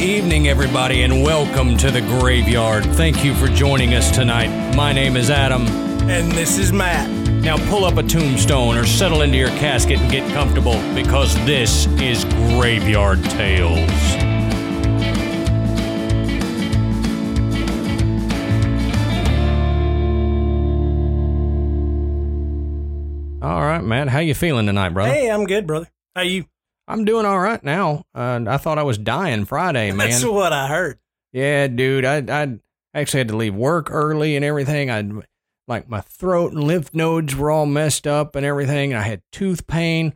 evening, everybody, and welcome to the graveyard. Thank you for joining us tonight. My name is Adam. And this is Matt. Now pull up a tombstone or settle into your casket and get comfortable because this is Graveyard Tales. All right, Matt, how you feeling tonight, brother? Hey, I'm good, brother. How you? I'm doing all right now. Uh, I thought I was dying Friday, man. That's what I heard. Yeah, dude. I I actually had to leave work early and everything. I like my throat and lymph nodes were all messed up and everything. I had tooth pain,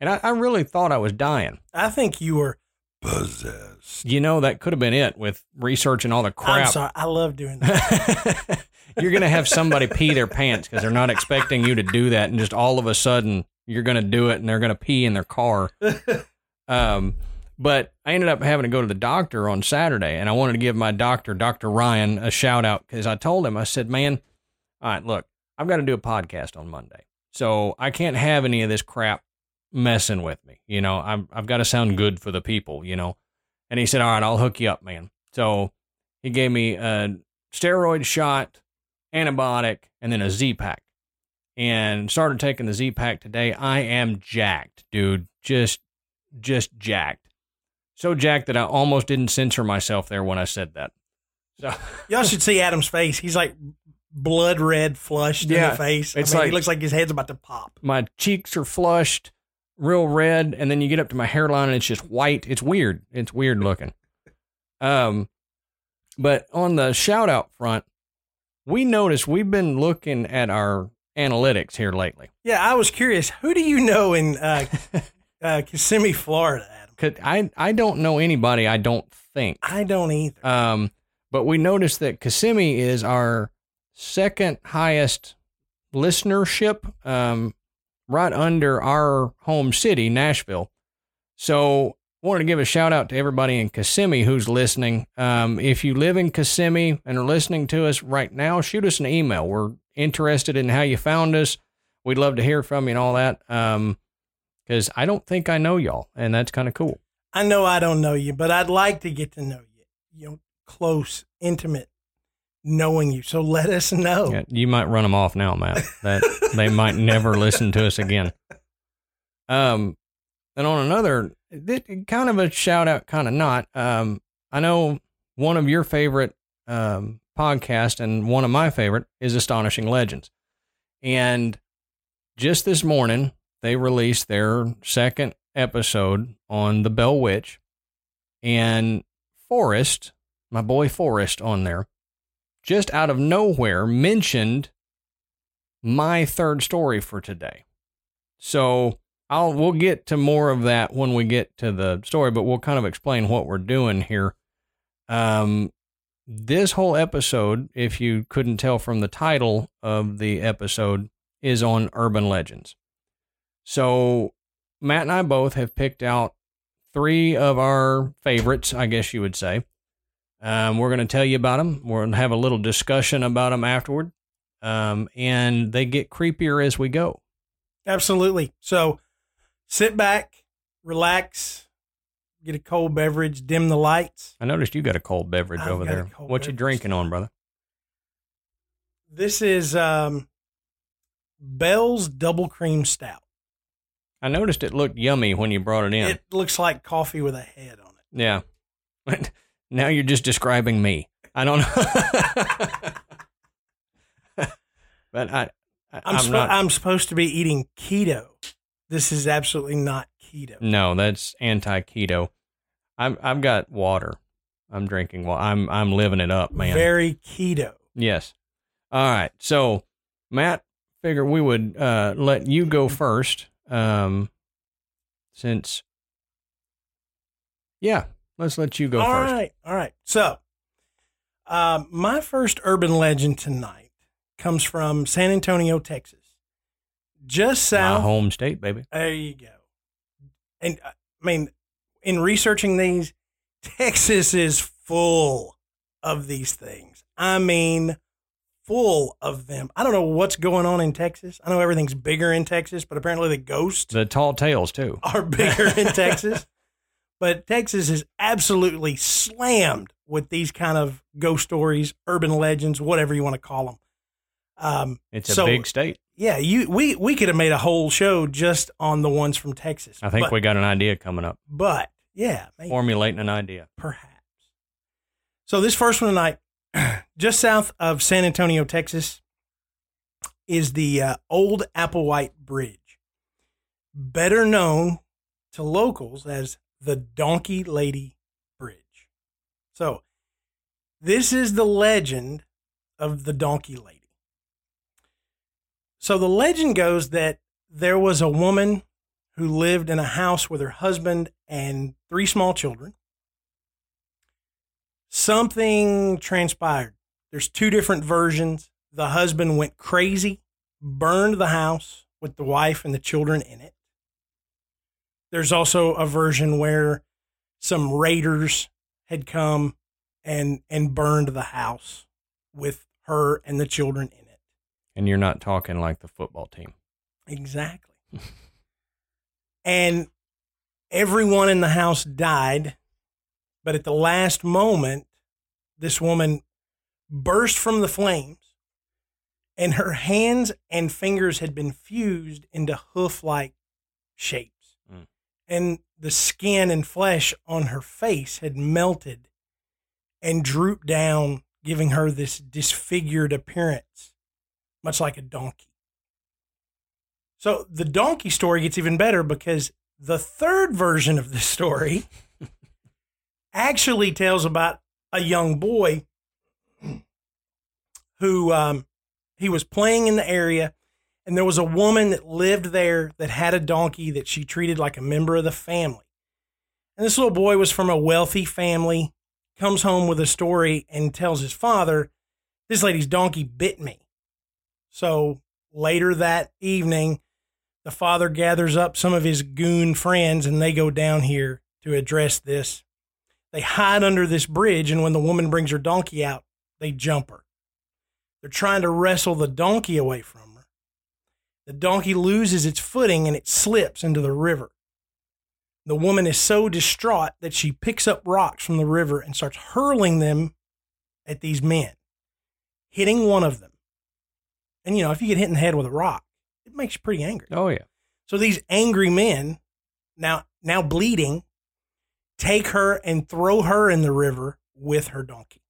and I, I really thought I was dying. I think you were possessed. You know that could have been it with researching all the crap. I'm sorry. I love doing that. you're gonna have somebody pee their pants because they're not expecting you to do that, and just all of a sudden you're gonna do it, and they're gonna pee in their car. um, but I ended up having to go to the doctor on Saturday, and I wanted to give my doctor, Doctor Ryan, a shout out because I told him I said, "Man, all right, look, I've got to do a podcast on Monday, so I can't have any of this crap messing with me. You know, I've I've got to sound good for the people. You know." And he said, "All right, I'll hook you up, man." So he gave me a steroid shot, antibiotic, and then a Z pack. And started taking the Z pack today. I am jacked, dude. Just, just jacked. So jacked that I almost didn't censor myself there when I said that. So Y'all should see Adam's face. He's like blood red, flushed in the face. I it's mean, like- he looks like his head's about to pop. my cheeks are flushed, real red, and then you get up to my hairline and it's just white. It's weird. It's weird looking. Um, but on the shout out front, we noticed we've been looking at our analytics here lately. Yeah, I was curious. Who do you know in uh, uh, Kissimmee, Florida, Adam? I I don't know anybody. I don't think. I don't either. Um, but we noticed that Kissimmee is our second highest listenership, um, right under our home city, Nashville. So, wanted to give a shout out to everybody in Kissimmee who's listening. Um, if you live in Kissimmee and are listening to us right now, shoot us an email. We're interested in how you found us. We'd love to hear from you and all that. Um, because I don't think I know y'all, and that's kind of cool. I know I don't know you, but I'd like to get to know you. You know, close, intimate, knowing you. So let us know. Yeah, you might run them off now, Matt. That they might never listen to us again. Um, and on another, kind of a shout out, kind of not. Um, I know one of your favorite um podcast and one of my favorite is Astonishing Legends, and just this morning they released their second episode on the Bell Witch, and Forrest, my boy Forrest, on there just out of nowhere mentioned my third story for today. So I'll we'll get to more of that when we get to the story, but we'll kind of explain what we're doing here. Um this whole episode, if you couldn't tell from the title of the episode, is on urban legends. So Matt and I both have picked out three of our favorites, I guess you would say. Um, we're going to tell you about them. We're going to have a little discussion about them afterward. Um, and they get creepier as we go. Absolutely. So sit back, relax, get a cold beverage, dim the lights. I noticed you got a cold beverage I've over there. What you drinking on, brother? This is um, Bell's Double Cream Stout. I noticed it looked yummy when you brought it in. It looks like coffee with a head on it. yeah. now you're just describing me. I don't know. but I, I I'm, I'm, spo- not. I'm supposed to be eating keto. This is absolutely not keto. no, that's anti keto. I'm. I've got water. I'm drinking. Well, I'm. I'm living it up, man. Very keto. Yes. All right. So, Matt, figure we would uh, let you go first, um, since. Yeah, let's let you go All first. right, all right. So, um, my first urban legend tonight comes from San Antonio, Texas, just south, My home state, baby. There you go. And uh, I mean, in researching these, Texas is full of these things. I mean, full of them. I don't know what's going on in Texas. I know everything's bigger in Texas, but apparently the ghosts The tall tales too. are bigger in Texas. But Texas is absolutely slammed with these kind of ghost stories, urban legends, whatever you want to call them. Um, It's a so, big state. Yeah, you we we could have made a whole show just on the ones from Texas. I think but, we got an idea coming up. But yeah, maybe, Formulating an idea. perhaps. So this first one tonight, just south of San Antonio, Texas, is the uh, old Applewhite Bridge, better known to locals as the Donkey Lady Bridge. So this is the legend of the Donkey Lady. So the legend goes that there was a woman who lived in a house with her husband and three small children. Something transpired. There's two different versions. The husband went crazy, burned the house with the wife and the children in it. There's also a version where some raiders had come and and burned the house with her and the children in it. And you're not talking like the football team. Exactly. and everyone in the house died, but at the last moment, this woman burst from the flames, and her hands and fingers had been fused into hoof like shapes. Mm. And the skin and flesh on her face had melted and drooped down, giving her this disfigured appearance, much like a donkey. So the donkey story gets even better because the third version of the story actually tells about a young boy who um, he was playing in the area, and there was a woman that lived there that had a donkey that she treated like a member of the family. And this little boy was from a wealthy family, comes home with a story and tells his father, This lady's donkey bit me. So later that evening, the father gathers up some of his goon friends and they go down here to address this. They hide under this bridge, and when the woman brings her donkey out, they jump her. They're trying to wrestle the donkey away from her. The donkey loses its footing and it slips into the river. The woman is so distraught that she picks up rocks from the river and starts hurling them at these men, hitting one of them. And you know, if you get hit in the head with a rock, makes you pretty angry. Oh yeah. So these angry men, now now bleeding, take her and throw her in the river with her donkey.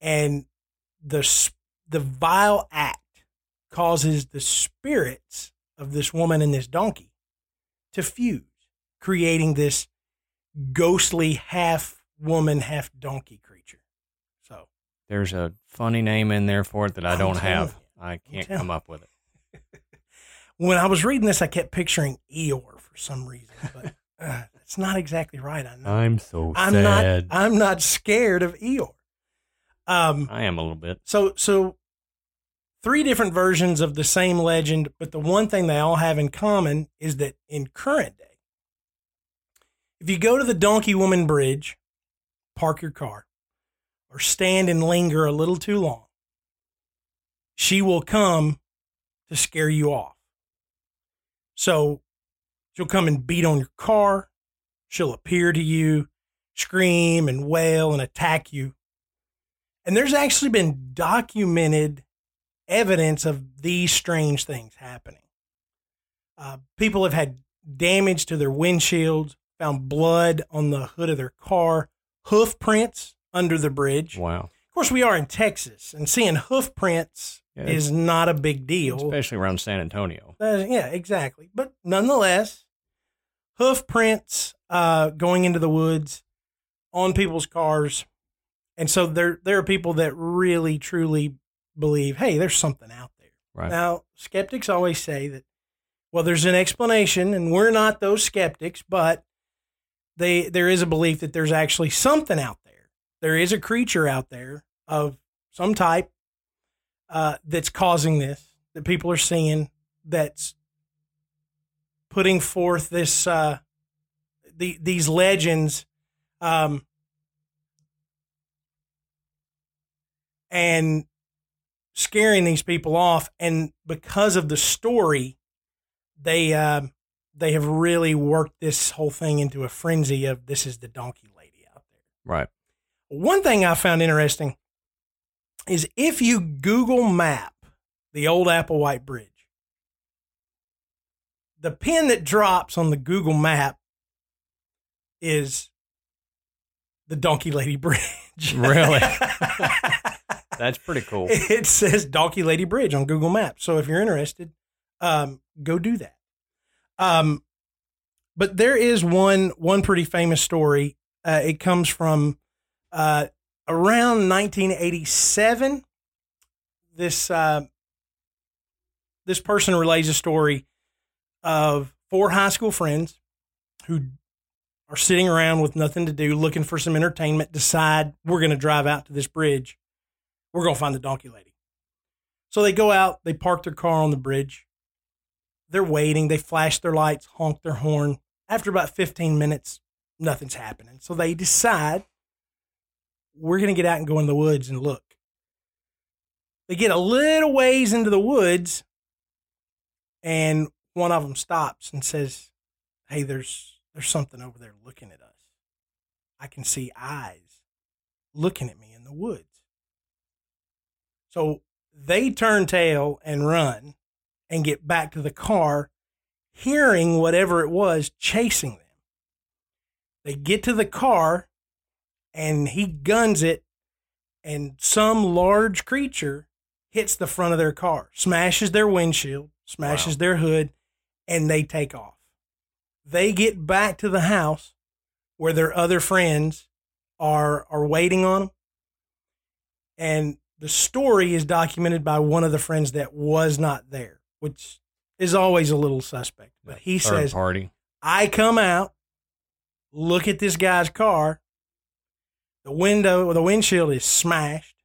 And the the vile act causes the spirits of this woman and this donkey to fuse, creating this ghostly half woman, half donkey creature. So There's a funny name in there for it that I I'm don't have. you. I can't come up with it. When I was reading this, I kept picturing Eeyore for some reason, but uh, it's not exactly right. I know. I'm so I'm sad. not. I'm not scared of Eeyore. Um. I am a little bit. So so, three different versions of the same legend, but the one thing they all have in common is that in current day, if you go to the Donkey Woman Bridge, park your car, or stand and linger a little too long, she will come to scare you off. So she'll come and beat on your car. She'll appear to you, scream and wail and attack you. And there's actually been documented evidence of these strange things happening. Uh, people have had damage to their windshields, found blood on the hood of their car, hoof prints under the bridge. Wow. Of course, we are in Texas, and seeing hoof prints Yeah, is not a big deal. Especially around San Antonio. Uh, yeah, exactly. But nonetheless, hoof prints uh, going into the woods on people's cars, and so there there are people that really truly believe, hey, there's something out there. Right. Now, skeptics always say that, well, there's an explanation, and we're not those skeptics, but they there is a belief that there's actually something out there. There is a creature out there of some type uh, that's causing this that people are seeing that's putting forth this uh, the these legends um, and scaring these people off and because of the story they uh, they have really worked this whole thing into a frenzy of this is the donkey lady out there. Right. One thing I found interesting is if you Google map the old Applewhite Bridge, the pin that drops on the Google map is the Donkey Lady Bridge. Really? That's pretty cool. it says Donkey Lady Bridge on Google Maps. So if you're interested, um, go do that. Um, but there is one one pretty famous story. Uh, it comes from uh, around 1987. This uh, this person relays a story of four high school friends who are sitting around with nothing to do, looking for some entertainment. Decide we're going to drive out to this bridge. We're going to find the donkey lady. So they go out. They park their car on the bridge. They're waiting. They flash their lights, honk their horn. After about 15 minutes, nothing's happening. So they decide we're going to get out and go in the woods and look. They get a little ways into the woods, and one of them stops and says, "Hey, there's there's something over there looking at us. I can see eyes looking at me in the woods." So they turn tail and run and get back to the car, hearing whatever it was chasing them. They get to the car and he guns it, and some large creature hits the front of their car, smashes their windshield, smashes Wow. their hood, and they take off. They get back to the house where their other friends are are waiting on them. And the story is documented by one of the friends that was not there, which is always a little suspect. But he Third says, party. I come out, look at this guy's car. The window, the windshield is smashed.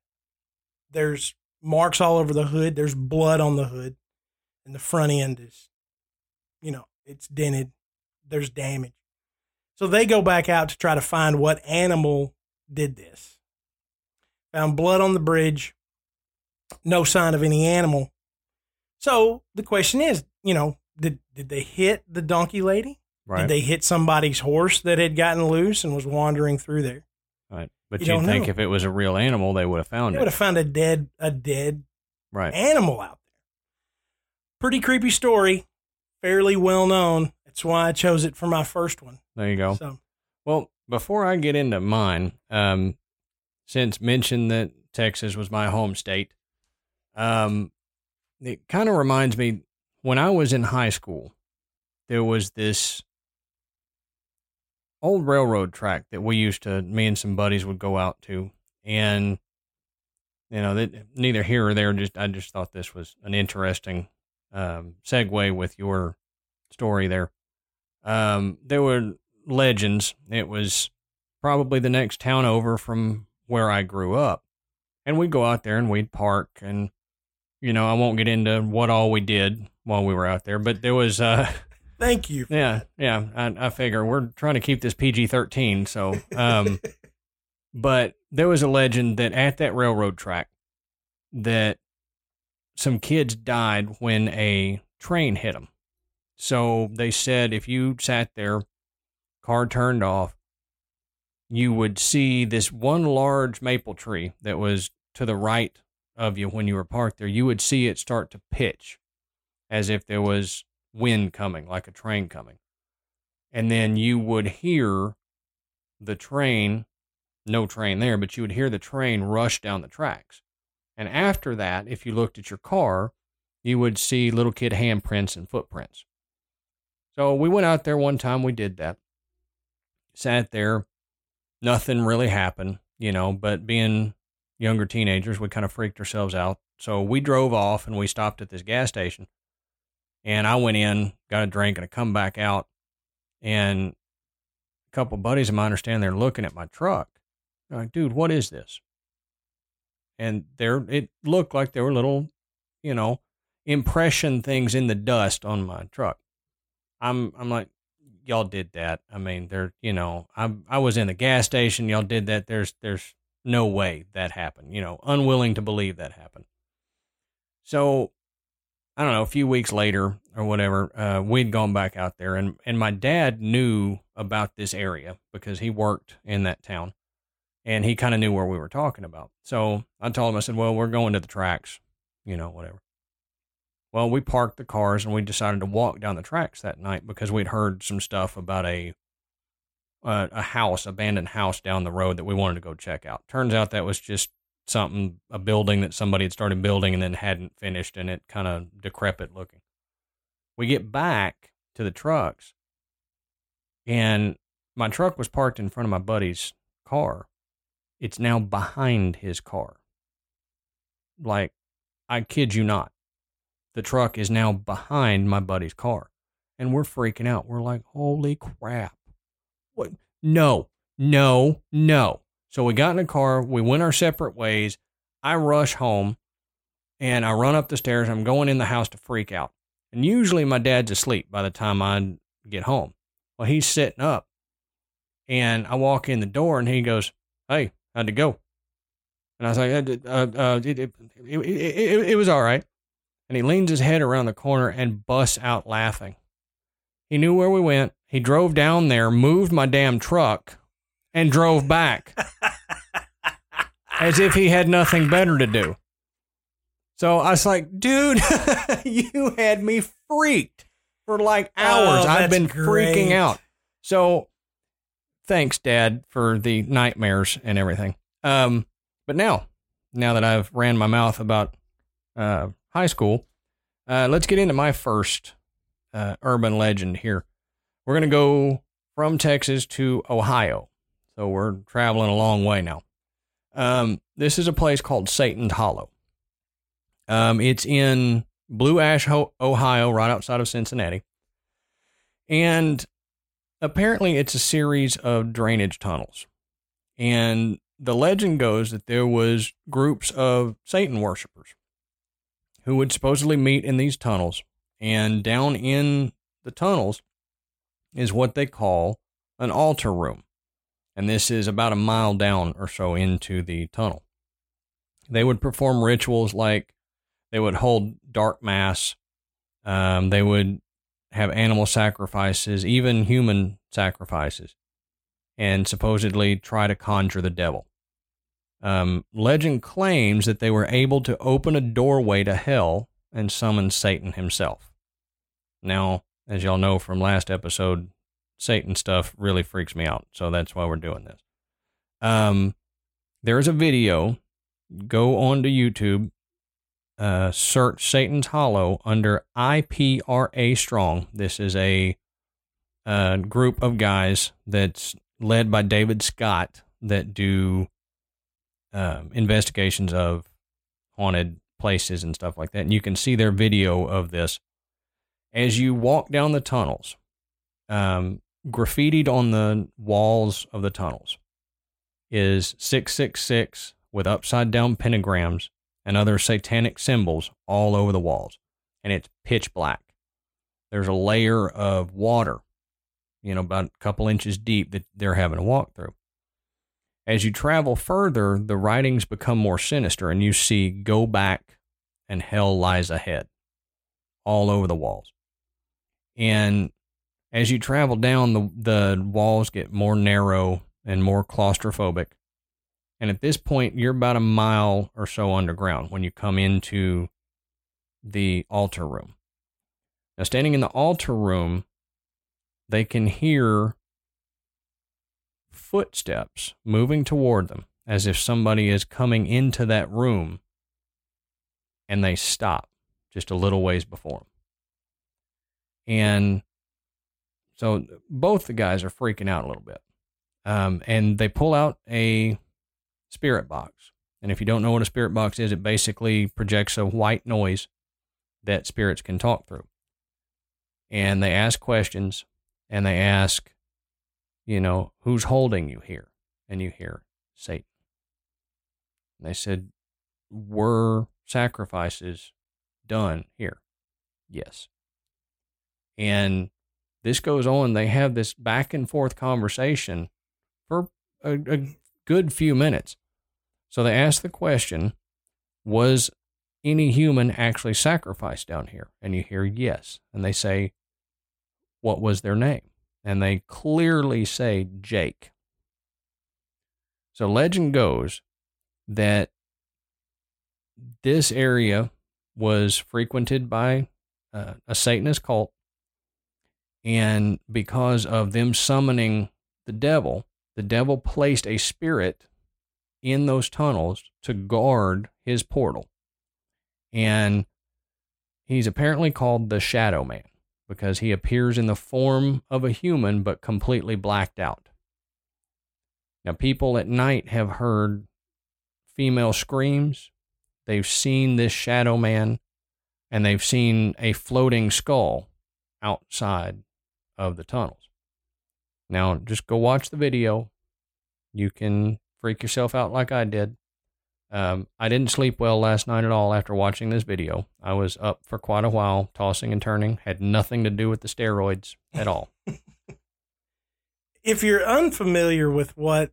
There's marks all over the hood. There's blood on the hood. And the front end is, you know, it's dented. There's damage. So they go back out to try to find what animal did this. Found blood on the bridge. No sign of any animal. So the question is, you know, did did they hit the donkey lady? Right. Did they hit somebody's horse that had gotten loose and was wandering through there? Right. But You you'd think know. if it was a real animal, they would have found it. They would have found a dead a dead Right. animal out there. Pretty creepy story, fairly well known. That's why I chose it for my first one. There you go. So Well, before I get into mine, um, since mentioned that Texas was my home state, um, it kind of reminds me when I was in high school, there was this old railroad track that we used to, me and some buddies would go out to, and you know, that neither here or there. Just I just thought this was an interesting um, segue with your story there. Um, there were legends. It was probably the next town over from where I grew up. And we'd go out there and we'd park and you know, I won't get into what all we did while we were out there, but there was uh thank you. yeah, yeah, I, I figure we're trying to keep this PG-13, so um but there was a legend that at that railroad track that some kids died when a train hit them. So they said if you sat there, car turned off, you would see this one large maple tree that was to the right of you when you were parked there. You would see it start to pitch as if there was wind coming, like a train coming. And then you would hear the train, no train there, but you would hear the train rush down the tracks. And after that, if you looked at your car, you would see little kid handprints and footprints. So we went out there one time, we did that. Sat there, nothing really happened, you know, but being younger teenagers, we kind of freaked ourselves out. So we drove off and we stopped at this gas station. And I went in, got a drink, and I come back out. And a couple buddies of mine are standing there looking at my truck. They're like, dude, what is this? And there, it looked like there were little, you know, impression things in the dust on my truck. I'm, I'm like, y'all did that. I mean, there, you know, I, I was in the gas station. Y'all did that. There's, there's no way that happened. You know, unwilling to believe that happened. So I don't know, a few weeks later or whatever, uh, we'd gone back out there, and and my dad knew about this area because he worked in that town, and he kind of knew where we were talking about. So I told him, I said, "Well, we're going to the tracks, you know, whatever." Well, we parked the cars and we decided to walk down the tracks that night because we'd heard some stuff about a uh, a house, abandoned house down the road that we wanted to go check out. Turns out that was just something, a building that somebody had started building and then hadn't finished, and it kind of decrepit looking. We get back to the trucks, and my truck was parked in front of my buddy's car. It's now behind his car. Like, I kid you not. The truck is now behind my buddy's car. And we're freaking out. We're like, holy crap. What? No, no, no. So we got in a car, we went our separate ways. I rush home and I run up the stairs. I'm going in the house to freak out. And usually my dad's asleep by the time I get home. Well, he's sitting up and I walk in the door and he goes, Hey, how'd it go? And I was like, uh, uh, uh it, it, it, it was all right. And he leans his head around the corner and busts out laughing. He knew where we went. He drove down there, moved my damn truck, and drove back as if he had nothing better to do. So I was like, dude, you had me freaked for like hours. Oh, I've been that's freaking out. So thanks, Dad, for the nightmares and everything. Um, but now, now that I've ran my mouth about uh, high school, uh, let's get into my first uh, urban legend here. We're going to go from Texas to Ohio. So we're traveling a long way now. Um, this is a place called Satan's Hollow. Um, it's in Blue Ash, Ohio, right outside of Cincinnati. And apparently, it's a series of drainage tunnels. And the legend goes that there was groups of Satan worshippers who would supposedly meet in these tunnels. And down in the tunnels is what they call an altar room and this is about a mile down or so into the tunnel. They would perform rituals like they would hold dark mass, um, they would have animal sacrifices, even human sacrifices, and supposedly try to conjure the devil. Um, legend claims that they were able to open a doorway to hell and summon Satan himself. Now, as y'all know from last episode, Satan stuff really freaks me out. So that's why we're doing this. Um, there's a video. Go on to YouTube. Uh, search Satan's Hollow under IPRA Strong. This is a, uh group of guys that's led by David Scott that do um, investigations of haunted places and stuff like that. And you can see their video of this. As you walk down the tunnels, um, graffitied on the walls of the tunnels is 666 with upside down pentagrams and other satanic symbols all over the walls. And it's pitch black. There's a layer of water, you know, about a couple inches deep that they're having to walk through. As you travel further, the writings become more sinister and you see go back and hell lies ahead all over the walls. And as you travel down, the, the walls get more narrow and more claustrophobic. And at this point, you're about a mile or so underground when you come into the altar room. Now, standing in the altar room, they can hear footsteps moving toward them as if somebody is coming into that room and they stop just a little ways before them. And so both the guys are freaking out a little bit. Um, and they pull out a spirit box. And if you don't know what a spirit box is, it basically projects a white noise that spirits can talk through. And they ask questions and they ask, you know, who's holding you here? And you hear Satan. And they said, were sacrifices done here? Yes. And this goes on. They have this back and forth conversation for a, a good few minutes. So they ask the question Was any human actually sacrificed down here? And you hear yes. And they say, what was their name? And they clearly say Jake. So legend goes that this area was frequented by uh, a Satanist cult. And because of them summoning the devil, the devil placed a spirit in those tunnels to guard his portal. And he's apparently called the Shadow Man because he appears in the form of a human but completely blacked out. Now, people at night have heard female screams. They've seen this shadow man and they've seen a floating skull outside of the tunnels. Now, just go watch the video. You can freak yourself out like I did. Um, I didn't sleep well last night at all after watching this video. I was up for quite a while, tossing and turning. Had nothing to do with the steroids at all. if you're unfamiliar with what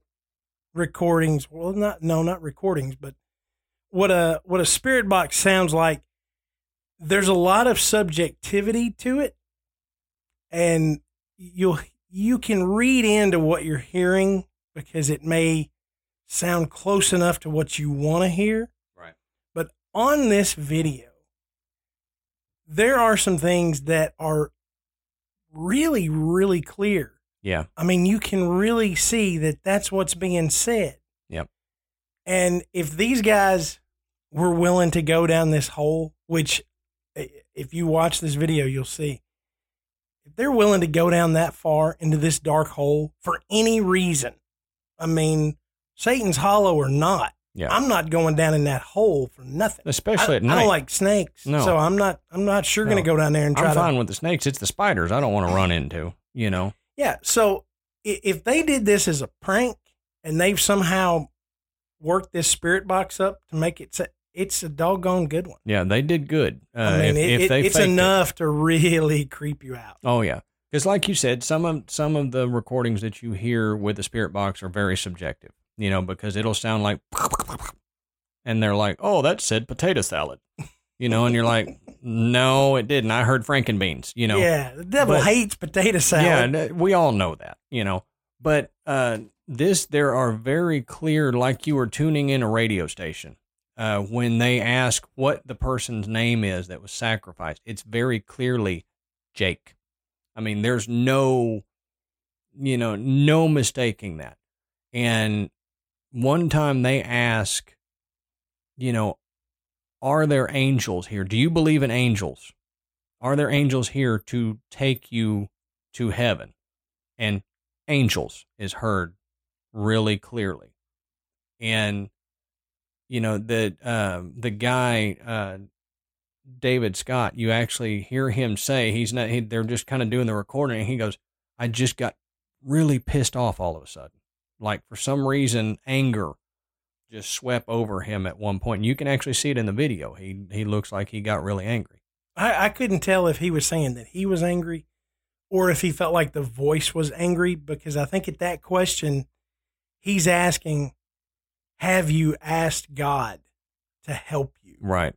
recordings, well, not no, not recordings, but what a what a spirit box sounds like, there's a lot of subjectivity to it, and you'll you can read into what you're hearing because it may sound close enough to what you want to hear. Right. But on this video, there are some things that are really, really clear. Yeah. I mean, you can really see that that's what's being said. Yep. And if these guys were willing to go down this hole, which eh, if you watch this video, you'll see, they're willing to go down that far into this dark hole for any reason, I mean, Satan's Hollow or not, Yeah. I'm not going down in that hole for nothing. Especially I, at night. I don't like snakes, No. so I'm not. I'm not sure going to go down there and try I'm to. fine with the snakes. It's the spiders I don't want to run into, you know? Yeah. So if they did this as a prank and they've somehow worked this spirit box up to make it, it's a doggone good one. Yeah, they did good. Uh, I mean, if, it, if it- it's faked it. enough to really creep you out. Oh yeah, because like you said, some of some of the recordings that you hear with the spirit box are very subjective. You know, because it'll sound like, and they're like, "Oh, that said potato salad," you know, and you're like, "No, it didn't. I heard frankenbeans." You know, yeah, the devil but- hates potato salad. yeah, we all know that, you know. But uh, this, there are very clear, like you were tuning in a radio station. Uh, when they ask what the person's name is that was sacrificed, it's very clearly Jake. I mean, there's no, you know, no mistaking that. And one time they ask, you know, are there angels here? Do you believe in angels? Are there angels here to take you to heaven? And angels is heard really clearly. And you know the um, the guy uh, David Scott, you actually hear him say he's not. He, they're just kind of doing the recording, and he goes, "I just got really pissed off all of a sudden. Like for some reason, anger just swept over him at one point. You can actually see it in the video. He he looks like he got really angry. I, I couldn't tell if he was saying that he was angry or if he felt like the voice was angry because I think at that question, he's asking, Have you asked God to help you? Right.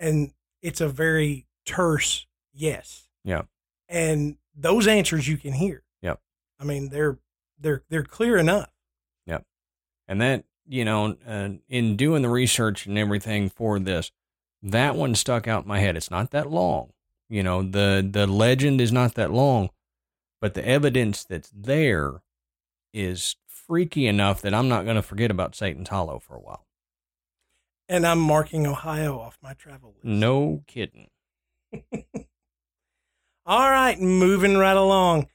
And it's a very terse yes. Yeah. And those answers you can hear. Yep. I mean, they're they're they're clear enough. Yep. And that, you know, uh, in doing the research and everything for this, that one stuck out in my head. It's not that long. You know, the the legend is not that long, but the evidence that's there is freaky enough that I'm not going to forget about Satan's Hollow for a while. And I'm marking Ohio off my travel list. No kidding. All right, moving right along.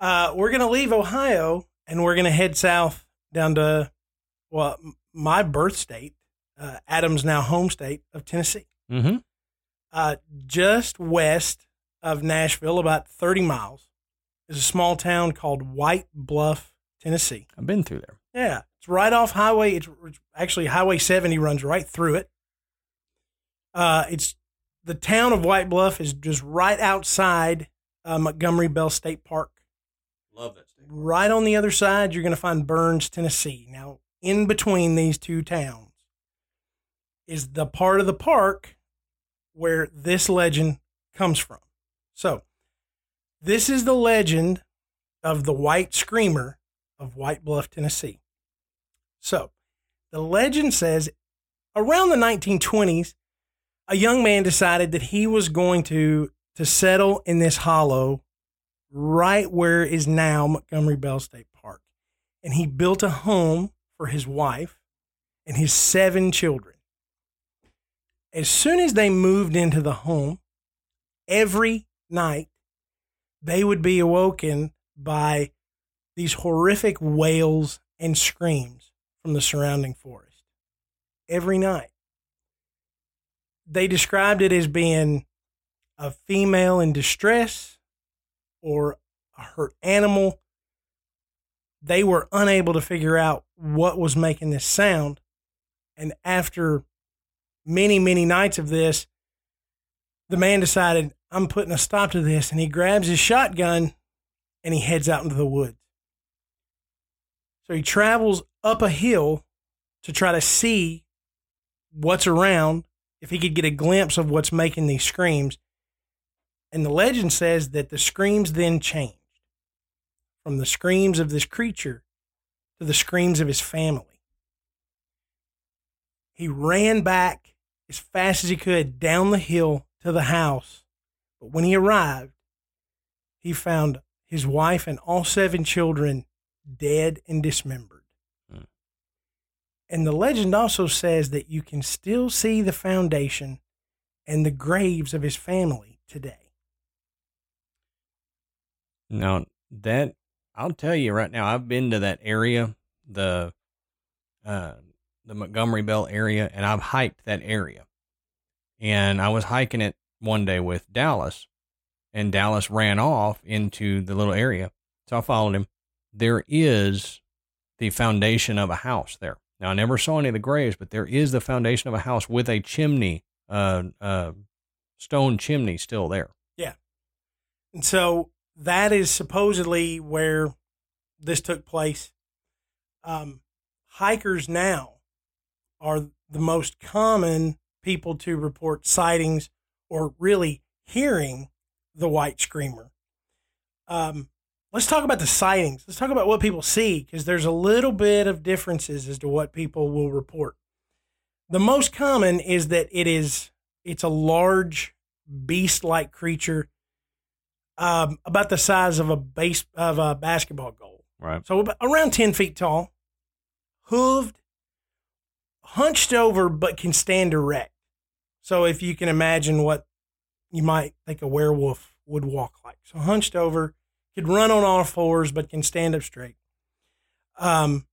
Uh, we're going to leave Ohio and we're going to head south down to, well, my birth state, uh, Adams now home state of Tennessee. Mm-hmm. Uh, just west of Nashville, about 30 miles, is a small town called White Bluff, Tennessee. I've been through there. Yeah, it's right off highway. It's, it's actually Highway 70 runs right through it. Uh, it's the town of White Bluff is just right outside uh, Montgomery Bell State Park. Love that state. Right on the other side, you're going to find Burns, Tennessee. Now, in between these two towns is the part of the park where this legend comes from. So, this is the legend of the White Screamer of White Bluff, Tennessee. So, the legend says around the 1920s, a young man decided that he was going to to settle in this hollow right where is now Montgomery Bell State Park. And he built a home for his wife and his seven children. As soon as they moved into the home, every night they would be awoken by these horrific wails and screams from the surrounding forest. Every night. They described it as being a female in distress or a hurt animal. They were unable to figure out what was making this sound. And after many, many nights of this, the man decided, I'm putting a stop to this. And he grabs his shotgun and he heads out into the woods. So he travels up a hill to try to see what's around, if he could get a glimpse of what's making these screams. And the legend says that the screams then changed from the screams of this creature to the screams of his family. He ran back as fast as he could down the hill to the house. But when he arrived, he found his wife and all seven children dead and dismembered. Hmm. And the legend also says that you can still see the foundation and the graves of his family today. Now that I'll tell you right now, I've been to that area, the uh, the Montgomery Bell area, and I've hiked that area. And I was hiking it one day with Dallas, and Dallas ran off into the little area. So I followed him. There is the foundation of a house there. Now I never saw any of the graves, but there is the foundation of a house with a chimney, uh, uh, stone chimney still there. Yeah. And so that is supposedly where this took place. Um, hikers now are the most common people to report sightings or really hearing the white screamer. Um, let's talk about the sightings. Let's talk about what people see because there's a little bit of differences as to what people will report. The most common is that it is it's a large beast-like creature um, about the size of a base of a basketball goal. Right. So around ten feet tall, hooved, hunched over, but can stand erect. So if you can imagine what you might think a werewolf would walk like, so hunched over, could run on all fours, but can stand up straight. Um,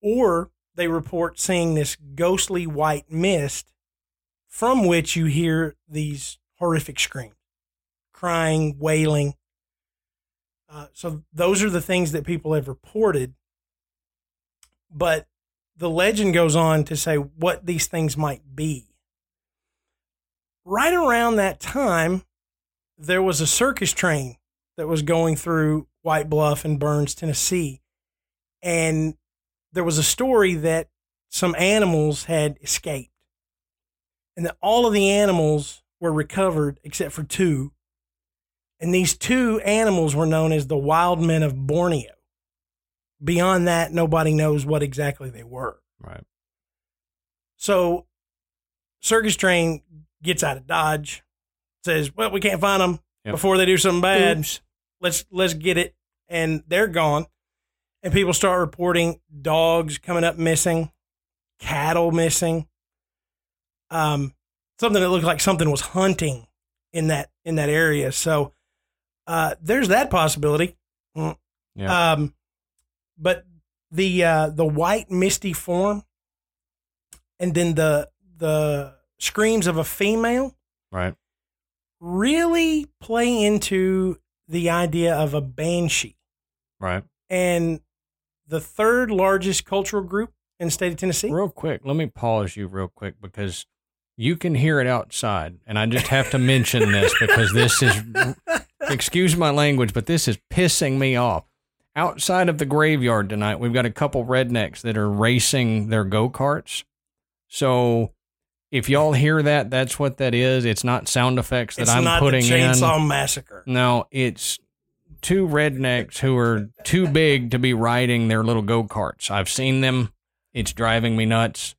or they report seeing this ghostly white mist from which you hear these horrific screams crying, wailing. Uh, so those are the things that people have reported. But the legend goes on to say what these things might be. Right around that time, there was a circus train that was going through White Bluff and Burns, Tennessee. And there was a story that some animals had escaped and that all of the animals were recovered except for two and these two animals were known as the wild men of Borneo. Beyond that, nobody knows what exactly they were. Right. So, Circus Train gets out of Dodge, says, "Well, we can't find them yep. before they do something bad. Oops. Let's let's get it." And they're gone. And people start reporting dogs coming up missing, cattle missing. Um, something that looked like something was hunting in that in that area. So uh, there's that possibility. Mm. Yeah. Um, but the uh, the white misty form, and then the the screams of a female, right, really play into the idea of a banshee, right, and the third largest cultural group in the state of Tennessee. Real quick, let me pause you real quick because you can hear it outside, and I just have to mention this because this is excuse my language, but this is pissing me off. Outside of the graveyard tonight, we've got a couple rednecks that are racing their go karts. So if y'all hear that, that's what that is. It's not sound effects that it's I'm not putting the in. Chainsaw Massacre. No, it's two rednecks who are too big to be riding their little go karts. I've seen them. It's driving me nuts.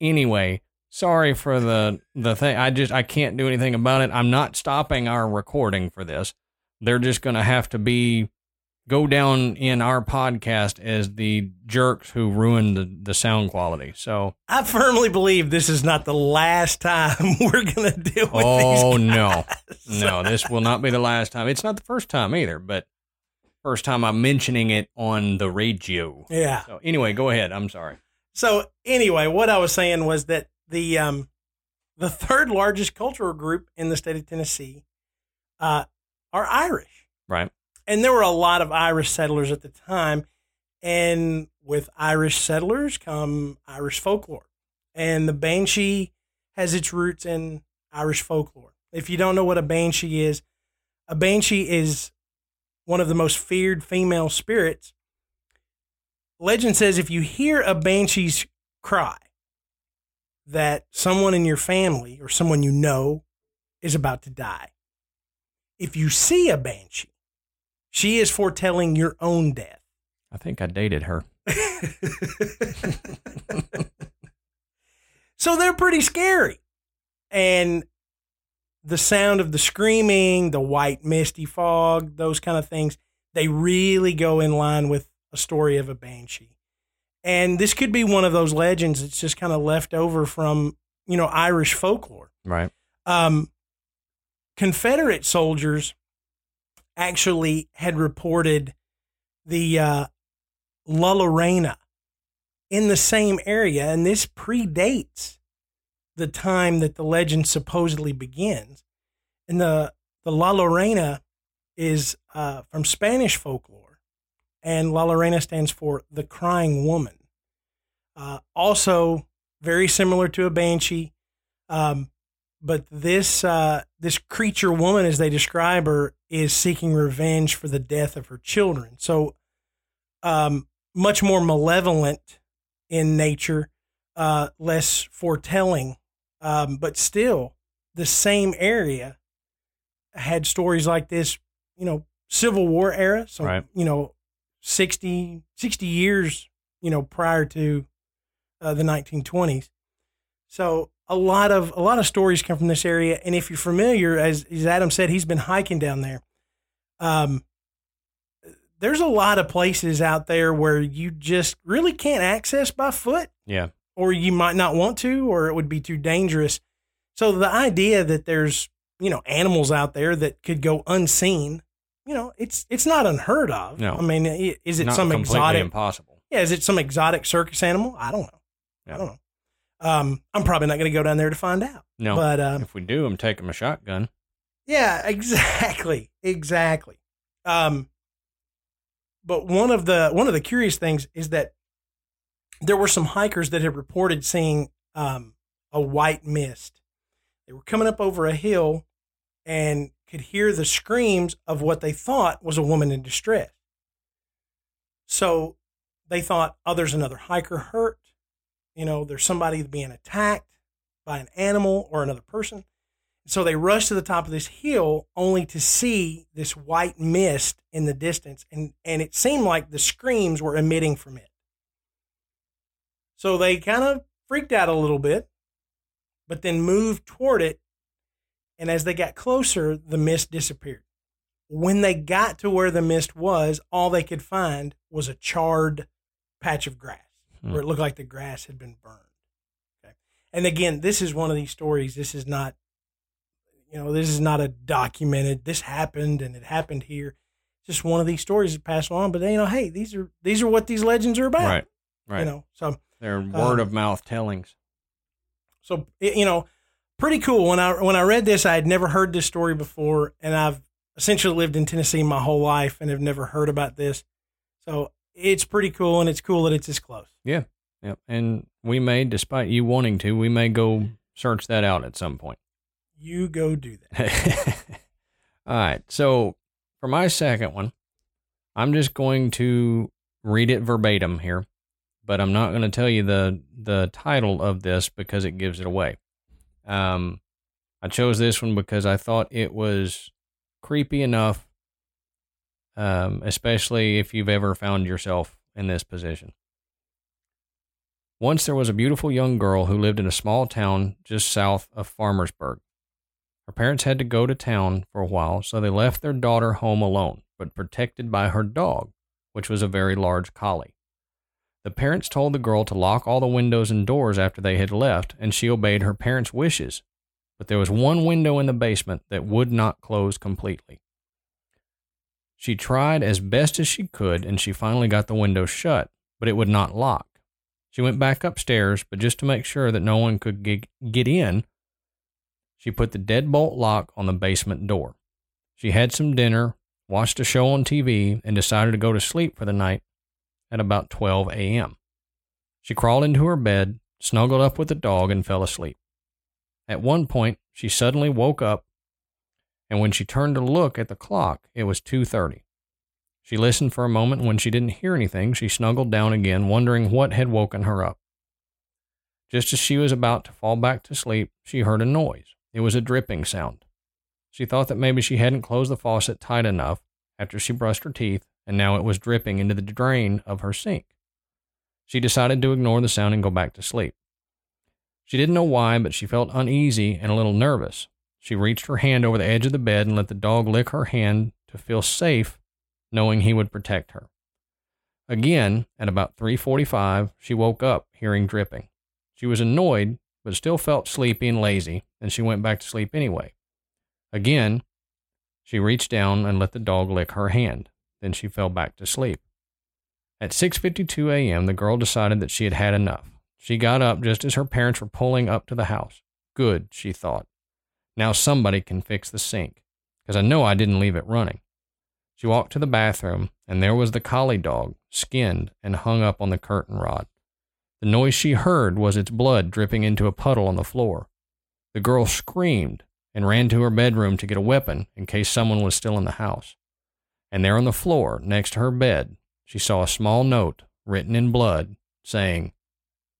Anyway, sorry for the the thing. I just I can't do anything about it. I'm not stopping our recording for this. They're just going to have to be go down in our podcast as the jerks who ruined the, the sound quality. So, I firmly believe this is not the last time we're going to deal with oh no, no, this will not be the last time. It's not the first time either, but first time I'm mentioning it on the radio. Yeah. So anyway, go ahead. I'm sorry. So anyway, what I was saying was that the um, the third largest cultural group in the state of Tennessee uh, are Irish, Right. And there were a lot of Irish settlers at the time. And with Irish settlers come Irish folklore, and the banshee has its roots in Irish folklore. If you don't know what a banshee is, a banshee is one of the most feared female spirits. Legend says if you hear a banshee's cry, that someone in your family or someone you know is about to die. If you see a banshee, she is foretelling your own death. I think I dated her. so they're pretty scary. And the sound of the screaming, the white misty fog, those kind of things, they really go in line with a story of a banshee. And this could be one of those legends that's just kind of left over from, you know, Irish folklore. Right. Um, Confederate soldiers actually had reported the uh, La Lorena in the same area, and this predates the time that the legend supposedly begins. And the the La Lorena is uh, from Spanish folklore, and La Lorena stands for the crying woman. Uh, also, very similar to a banshee, um, but this uh, this creature woman, as they describe her, is seeking revenge for the death of her children. So, um, much more malevolent in nature, uh, less foretelling, um, but still the same area had stories like this. You know, Civil War era. So Right. you know, 60, 60 years. You know, prior to uh, the 1920s. So a lot of a lot of stories come from this area, and if you're familiar, as, as Adam said, he's been hiking down there. Um, there's a lot of places out there where you just really can't access by foot, Yeah. or you might not want to, or it would be too dangerous. So the idea that there's you know animals out there that could go unseen, you know, it's it's not unheard of. No. I mean, is it Not some completely exotic? impossible. Yeah, is it some exotic circus animal? I don't know. Yeah. I don't know. Um, I'm probably not going to go down there to find out. No. But um, if we do, I'm taking my shotgun. yeah, exactly, exactly. Um, but one of the one of the curious things is that there were some hikers that had reported seeing um, a white mist. They were coming up over a hill and could hear the screams of what they thought was a woman in distress. So they thought, oh, there's another hiker hurt. You know, there's somebody being attacked by an animal or another person. So they rushed to the top of this hill only to see this white mist in the distance. And, and it seemed like the screams were emitting from it. So they kind of freaked out a little bit, but then moved toward it. And as they got closer, the mist disappeared. When they got to where the mist was, all they could find was a charred patch of grass Hmm. where it looked like the grass had been burned. Okay. And again, this is one of these stories. This is not, you know, this is not a documented, this happened and it happened here. Just one of these stories that pass along. But, you know, hey, these are, these are what these legends are about. Right. Right. You know, so, They're word of mouth tellings. so, you know, pretty cool. When I, when I read this, I had never heard this story before and I've essentially lived in Tennessee my whole life and have never heard about this. So it's pretty cool and it's cool that it's this close. Yeah. Yep. And we may, despite you wanting to, we may go search that out at some point. You go do that. All right. So for my second one, I'm just going to read it verbatim here. but I'm not going to tell you the the title of this because it gives it away. Um, I chose this one because I thought it was creepy enough, um, especially if you've ever found yourself in this position. Once there was a beautiful young girl who lived in a small town just south of Farmersburg. Her parents had to go to town for a while, so they left their daughter home alone, but protected by her dog, which was a very large collie. The parents told the girl to lock all the windows and doors after they had left, and she obeyed her parents' wishes. But there was one window in the basement that would not close completely. She tried as best as she could, and she finally got the window shut, but it would not lock. She went back upstairs, but just to make sure that no one could get in, she put the deadbolt lock on the basement door. She had some dinner, watched a show on TV, and decided to go to sleep for the night at about 12 a.m. She crawled into her bed, snuggled up with the dog, and fell asleep. At one point, she suddenly woke up, and when she turned to look at the clock, it was 2:30. She listened for a moment. When she didn't hear anything, she snuggled down again, wondering what had woken her up. Just as she was about to fall back to sleep, she heard a noise. It was a dripping sound. She thought that maybe she hadn't closed the faucet tight enough after she brushed her teeth and now it was dripping into the drain of her sink. She decided to ignore the sound and go back to sleep. She didn't know why, but she felt uneasy and a little nervous. She reached her hand over the edge of the bed and let the dog lick her hand to feel safe, knowing he would protect her. Again, at about 3:45, she woke up hearing dripping. She was annoyed, but still felt sleepy and lazy, and she went back to sleep anyway. Again, she reached down and let the dog lick her hand. Then she fell back to sleep. At 6:52 a.m., the girl decided that she had had enough. She got up just as her parents were pulling up to the house. Good, she thought. Now somebody can fix the sink, because I know I didn't leave it running. She walked to the bathroom, and there was the collie dog, skinned and hung up on the curtain rod. The noise she heard was its blood dripping into a puddle on the floor. The girl screamed and ran to her bedroom to get a weapon in case someone was still in the house and there on the floor next to her bed, she saw a small note written in blood saying,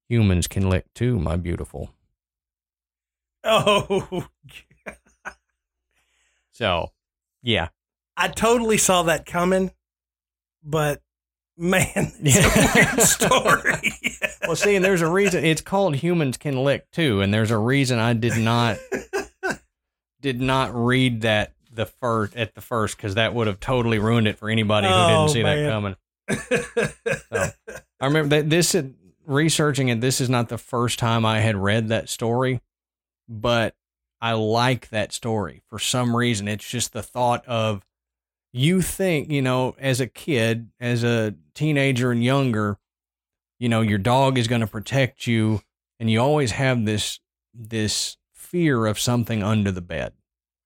Humans can lick too, my beautiful. Oh. So, yeah. I totally saw that coming, but man, yeah. story. well, see, and there's a reason it's called Humans Can Lick Too, and there's a reason I did not did not read that the first at the first because that would have totally ruined it for anybody who didn't oh, see man. that coming. so, I remember that this researching it. This is not the first time I had read that story, but I like that story for some reason. It's just the thought of you think you know as a kid, as a teenager and younger, you know your dog is going to protect you, and you always have this this fear of something under the bed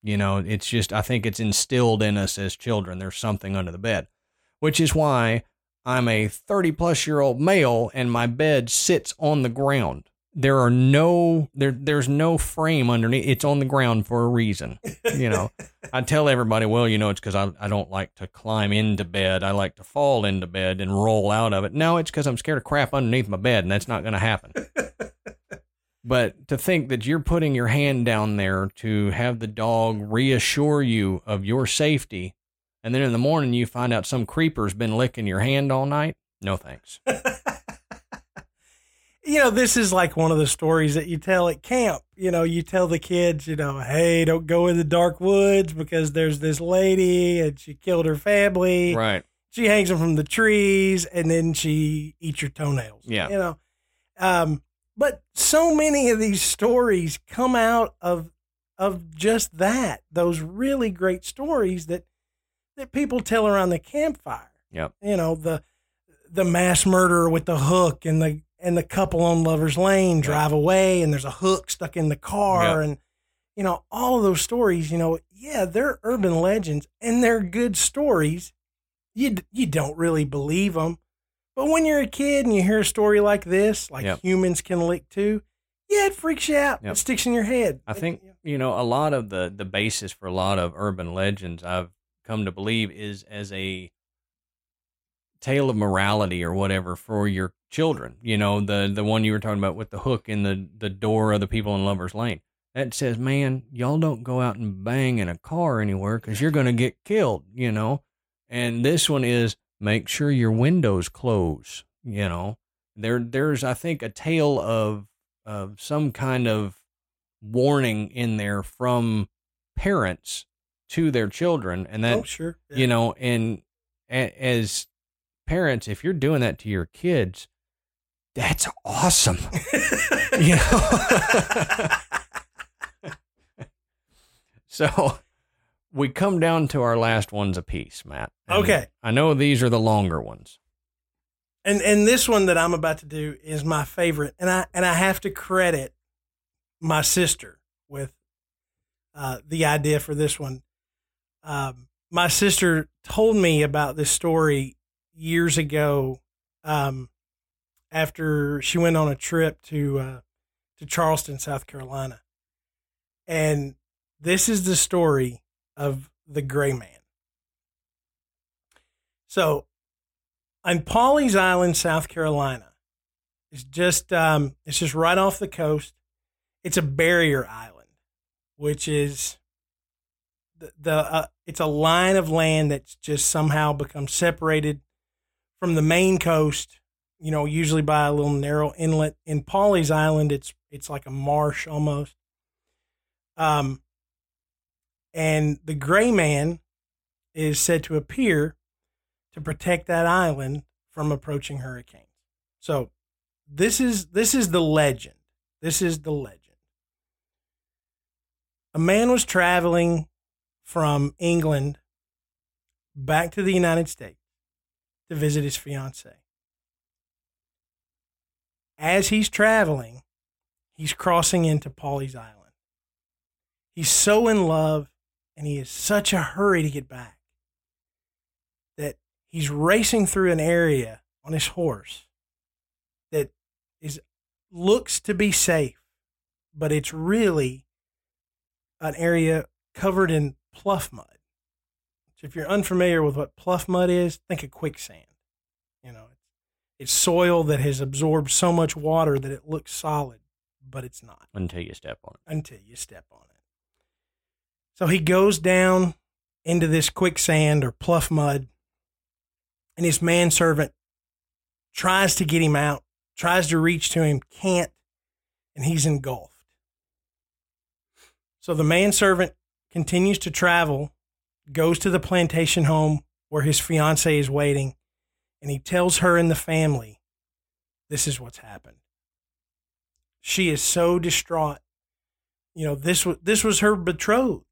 you know, it's just, I think it's instilled in us as children. There's something under the bed, which is why I'm a 30 plus year old male and my bed sits on the ground. There are no, there, there's no frame underneath. It's on the ground for a reason. You know, I tell everybody, well, you know, it's because I, I don't like to climb into bed. I like to fall into bed and roll out of it. No, it's because I'm scared of crap underneath my bed and that's not going to happen. But to think that you're putting your hand down there to have the dog reassure you of your safety, and then in the morning you find out some creeper's been licking your hand all night, no thanks. you know, this is like one of the stories that you tell at camp. You know, you tell the kids, you know, hey, don't go in the dark woods because there's this lady and she killed her family. Right. She hangs them from the trees and then she eats your toenails. Yeah. You know, um, but so many of these stories come out of of just that, those really great stories that that people tell around the campfire. Yep. You know, the the mass murderer with the hook and the and the couple on Lover's Lane drive away and there's a hook stuck in the car yep. and you know, all of those stories, you know, yeah, they're urban legends and they're good stories. You you don't really believe them, but when you're a kid and you hear a story like this, like yep. humans can lick too, yeah, it freaks you out. Yep. It sticks in your head. I think you know a lot of the the basis for a lot of urban legends I've come to believe is as a tale of morality or whatever for your children. You know, the the one you were talking about with the hook in the the door of the people in Lovers Lane. That says, man, y'all don't go out and bang in a car anywhere because you're going to get killed. You know, and this one is make sure your windows close. You know, there there's I think a tale of of some kind of warning in there from parents to their children and that oh, sure. Yeah. you know and as parents if you're doing that to your kids that's awesome you know so we come down to our last ones apiece matt Okay. i know these are the longer ones and and this one that I'm about to do is my favorite, and I and I have to credit my sister with uh, the idea for this one. Um, my sister told me about this story years ago, um, after she went on a trip to uh, to Charleston, South Carolina, and this is the story of the Gray Man. So on Pawleys Island, South Carolina. It's just um, it's just right off the coast. It's a barrier island, which is the, the uh, it's a line of land that's just somehow become separated from the main coast. You know, usually by a little narrow inlet. In Pawleys Island, it's it's like a marsh almost. Um, and the Gray Man is said to appear to protect that island from approaching hurricanes. So this is this is the legend. This is the legend. A man was traveling from England back to the United States to visit his fiancee. As he's traveling, he's crossing into Pawleys Island. He's so in love and he is such a hurry to get back that he's racing through an area on his horse that is looks to be safe, but it's really an area covered in pluff mud. So if you're unfamiliar with what pluff mud is, think of quicksand. You know, it's, it's soil that has absorbed so much water that it looks solid, but it's not until you step on it until you step on it. So he goes down into this quicksand or pluff mud, and his manservant tries to get him out, tries to reach to him, can't, and he's engulfed. So the manservant continues to travel, goes to the plantation home where his fiancee is waiting, and he tells her and the family this is what's happened. She is so distraught. You know, this was this was her betrothed.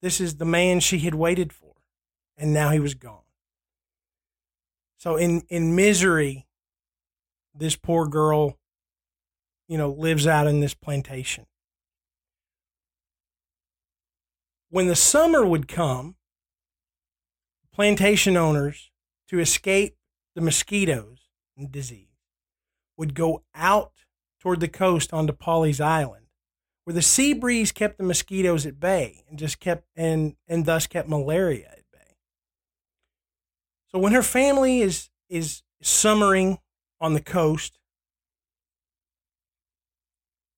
This is the man she had waited for, and now he was gone. So in in misery, this poor girl, you know, lives out in this plantation. When the summer would come, plantation owners, to escape the mosquitoes and disease, would go out toward the coast onto Pawleys Island, where the sea breeze kept the mosquitoes at bay and just kept and and thus kept malaria at bay. So when her family is is summering on the coast,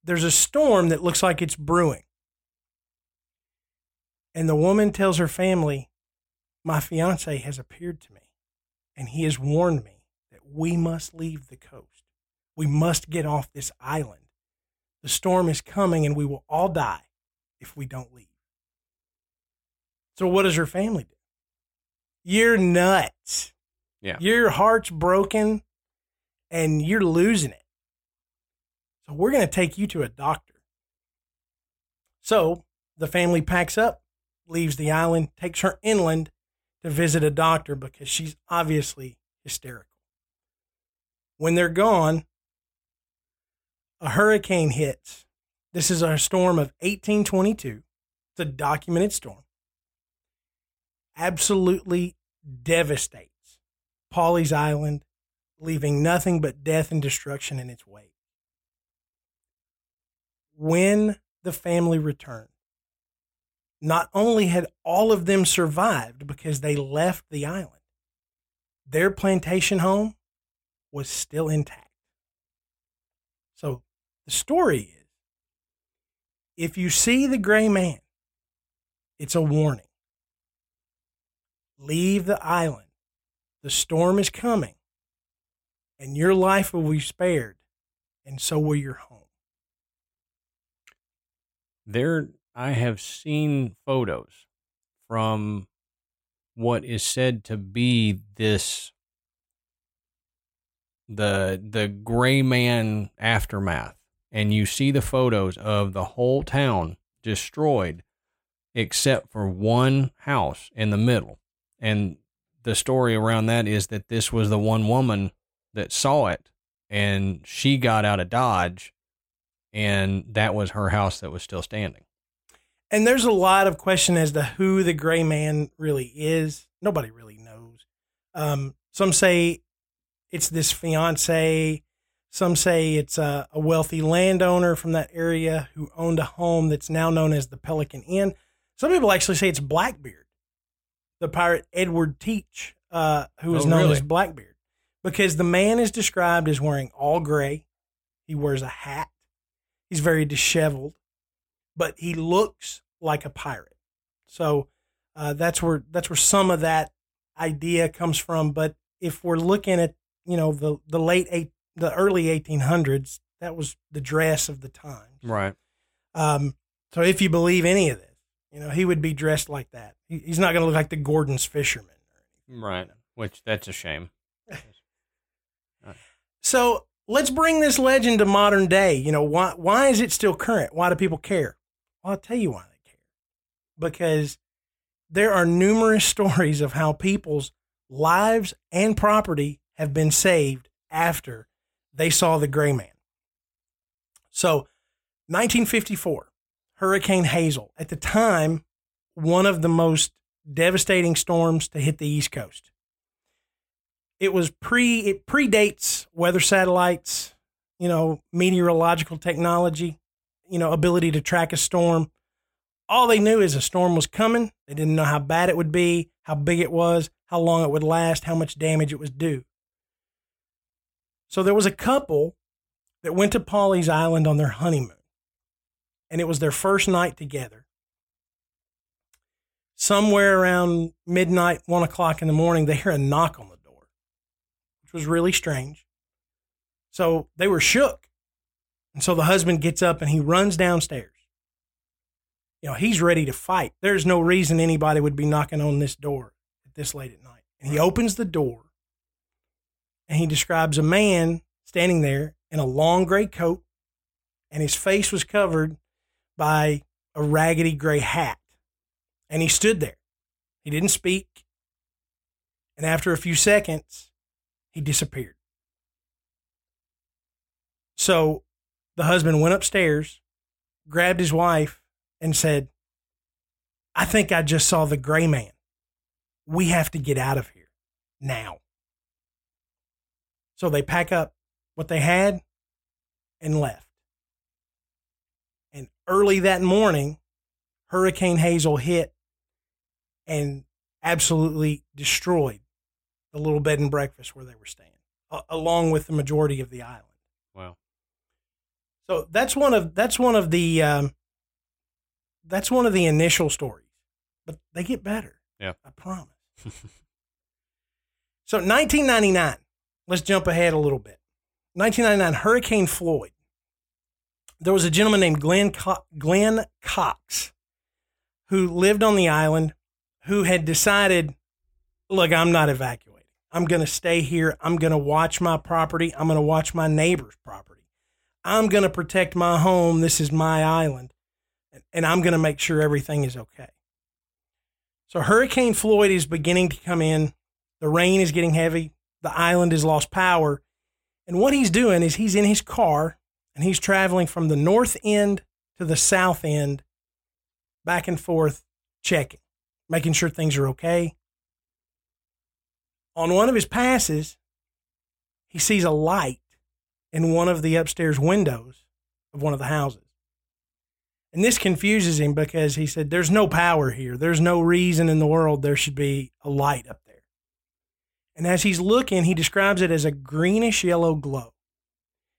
there's a storm that looks like it's brewing. And the woman tells her family, My fiance has appeared to me, and he has warned me that we must leave the coast. We must get off this island. The storm is coming, and we will all die if we don't leave. So, what does her family do? You're nuts. Yeah. Your heart's broken and you're losing it. So, we're going to take you to a doctor. So, the family packs up, leaves the island, takes her inland to visit a doctor because she's obviously hysterical. When they're gone, a hurricane hits. This is a storm of 1822. It's a documented storm. Absolutely devastates Pawleys Island, leaving nothing but death and destruction in its wake. When the family returned, not only had all of them survived because they left the island, their plantation home was still intact. So the story is if you see the gray man, it's a warning. Leave the island. The storm is coming, and your life will be spared, and so will your home. There, I have seen photos from what is said to be this the the gray man aftermath. And you see the photos of the whole town destroyed except for one house in the middle. And the story around that is that this was the one woman that saw it and she got out of dodge and that was her house that was still standing and there's a lot of question as to who the gray man really is. Nobody really knows. Um, some say it's this fiance. Some say it's a, a, wealthy landowner from that area who owned a home that's now known as the Pelican Inn. Some people actually say it's Blackbeard, the pirate Edward Teach, uh, who is oh, known really? as Blackbeard, because the man is described as wearing all gray. He wears a hat. He's very disheveled but he looks like a pirate. So uh, that's where that's where some of that idea comes from. But if we're looking at you know the the late eight the early 1800s, that was the dress of the time. Right. Um, so if you believe any of this, you know he would be dressed like that. He, he's not going to look like the Gorton's fisherman. Right. Which that's a shame. so let's bring this legend to modern day. You know why why is it still current? Why do people care? Well, I'll tell you why they care. Because there are numerous stories of how people's lives and property have been saved after they saw the gray man. So, 1954, Hurricane Hazel, at the time, one of the most devastating storms to hit the East Coast. It was pre it predates weather satellites, you know, meteorological technology you know, ability to track a storm. All they knew is a storm was coming. They didn't know how bad it would be, how big it was, how long it would last, how much damage it was due. So there was a couple that went to Pawleys Island on their honeymoon, and it was their first night together. Somewhere around midnight, one o'clock in the morning, they hear a knock on the door, which was really strange. So they were shook. And so the husband gets up and he runs downstairs. You know, he's ready to fight. There's no reason anybody would be knocking on this door at this late at night. And he opens the door and he describes a man standing there in a long gray coat and his face was covered by a raggedy gray hat. And he stood there. He didn't speak. And after a few seconds, he disappeared. So the husband went upstairs, grabbed his wife, and said, I think I just saw the gray man. We have to get out of here now. So they pack up what they had and left. And early that morning, Hurricane Hazel hit and absolutely destroyed the little bed and breakfast where they were staying, along with the majority of the island. Wow. So that's one of that's one of the um, that's one of the initial stories, but they get better. Yeah, I promise. so 1999. Let's jump ahead a little bit. 1999, Hurricane Floyd. There was a gentleman named Glenn Co- Glenn Cox who lived on the island who had decided, look, I'm not evacuating. I'm going to stay here. I'm going to watch my property. I'm going to watch my neighbor's property. I'm going to protect my home. This is my island. And I'm going to make sure everything is okay. So Hurricane Floyd is beginning to come in. The rain is getting heavy. The island has lost power. And what he's doing is he's in his car and he's traveling from the north end to the south end, back and forth, checking, making sure things are okay. On one of his passes, he sees a light in one of the upstairs windows of one of the houses. And this confuses him because he said, There's no power here. There's no reason in the world there should be a light up there. And as he's looking, he describes it as a greenish yellow glow.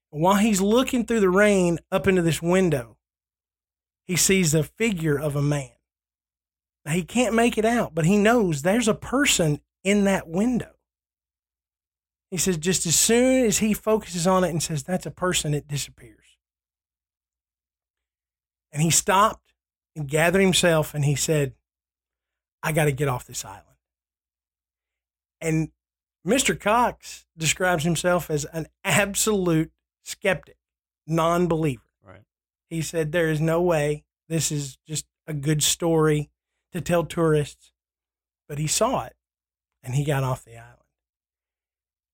While he's looking through the rain up into this window, he sees the figure of a man. Now, he can't make it out, but he knows there's a person in that window. He says, just as soon as he focuses on it and says, that's a person, it disappears. And he stopped and gathered himself and he said, I got to get off this island. And Mr. Cox describes himself as an absolute skeptic, non believer. Right. He said, There is no way this is just a good story to tell tourists. But he saw it and he got off the island.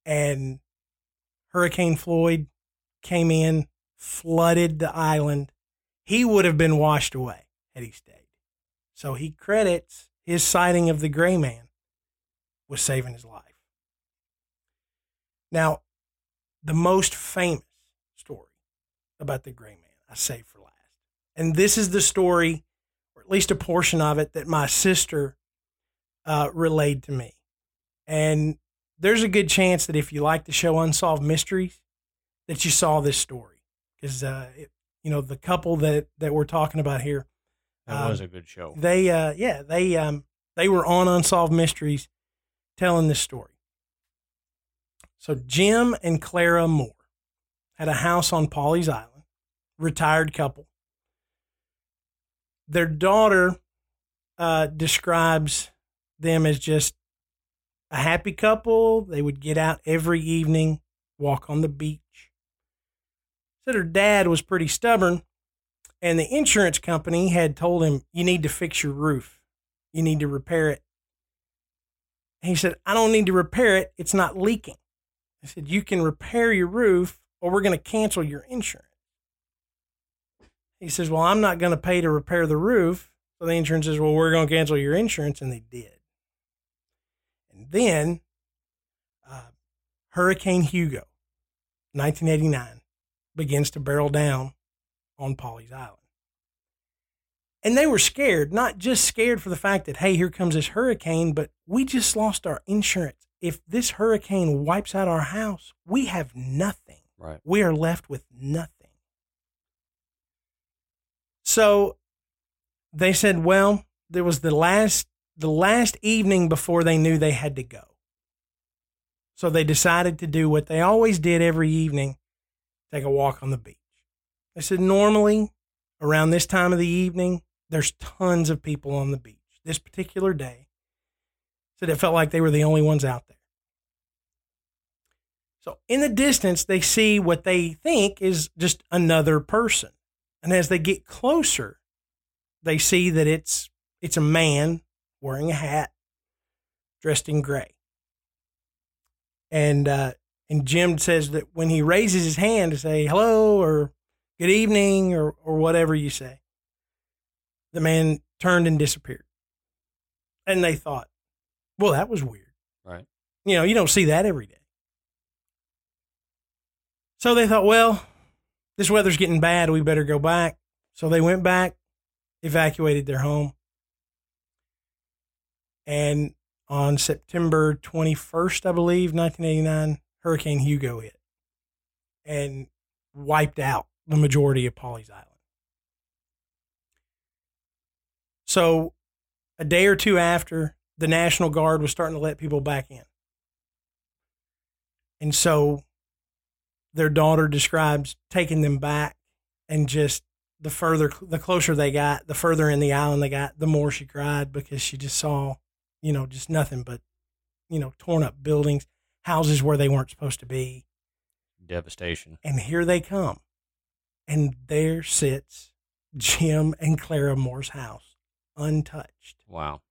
And Hurricane Floyd came in, flooded the island. He would have been washed away had he stayed. So he credits his sighting of the gray man with saving his life. Now, the most famous story about the gray man I saved for last. And this is the story, or at least a portion of it, that my sister uh, relayed to me. And there's a good chance that if you like the show Unsolved Mysteries, that you saw this story. Because, uh, you know, the couple that, that we're talking about here, That Um, was a good show. they uh yeah they um they were on unsolved mysteries telling this story so jim and clara moore had a house on Pawleys island retired couple their daughter uh describes them as just a happy couple they would get out every evening walk on the beach said her dad was pretty stubborn and the insurance company had told him, You need to fix your roof. You need to repair it. He said, I don't need to repair it. It's not leaking. I said, You can repair your roof or we're going to cancel your insurance. He says, Well, I'm not going to pay to repair the roof. So the insurance says, Well, we're going to cancel your insurance. And they did. And then uh, Hurricane Hugo, 1989, begins to barrel down on Pawleys Island. And they were scared, not just scared for the fact that, hey, here comes this hurricane, but we just lost our insurance. If this hurricane wipes out our house, we have nothing. Right. We are left with nothing. So they said, well, there was the last the last evening before they knew they had to go. So they decided to do what they always did every evening, take a walk on the beach. They said, normally around this time of the evening, there's tons of people on the beach. This particular day, said it felt like they were the only ones out there. So in the distance, they see what they think is just another person. And as they get closer, they see that it's it's a man wearing a hat, dressed in gray. And uh, and Jim says that when he raises his hand to say hello or good evening or, or whatever you say. The man turned and disappeared. And they thought, well, that was weird. Right. You know, you don't see that every day. So they thought, well, this weather's getting bad. We better go back. So they went back, evacuated their home. And on September 21st, I believe, 1989, Hurricane Hugo hit and wiped out the majority of Pawleys Island. So, a day or two after, the National Guard was starting to let people back in. And so, their daughter describes taking them back and just the further, the closer they got, the further in the island they got, the more she cried because she just saw, you know, just nothing but, you know, torn up buildings, houses where they weren't supposed to be. Devastation. And here they come. And there sits Jim and Clara Moore's house, untouched. Wow.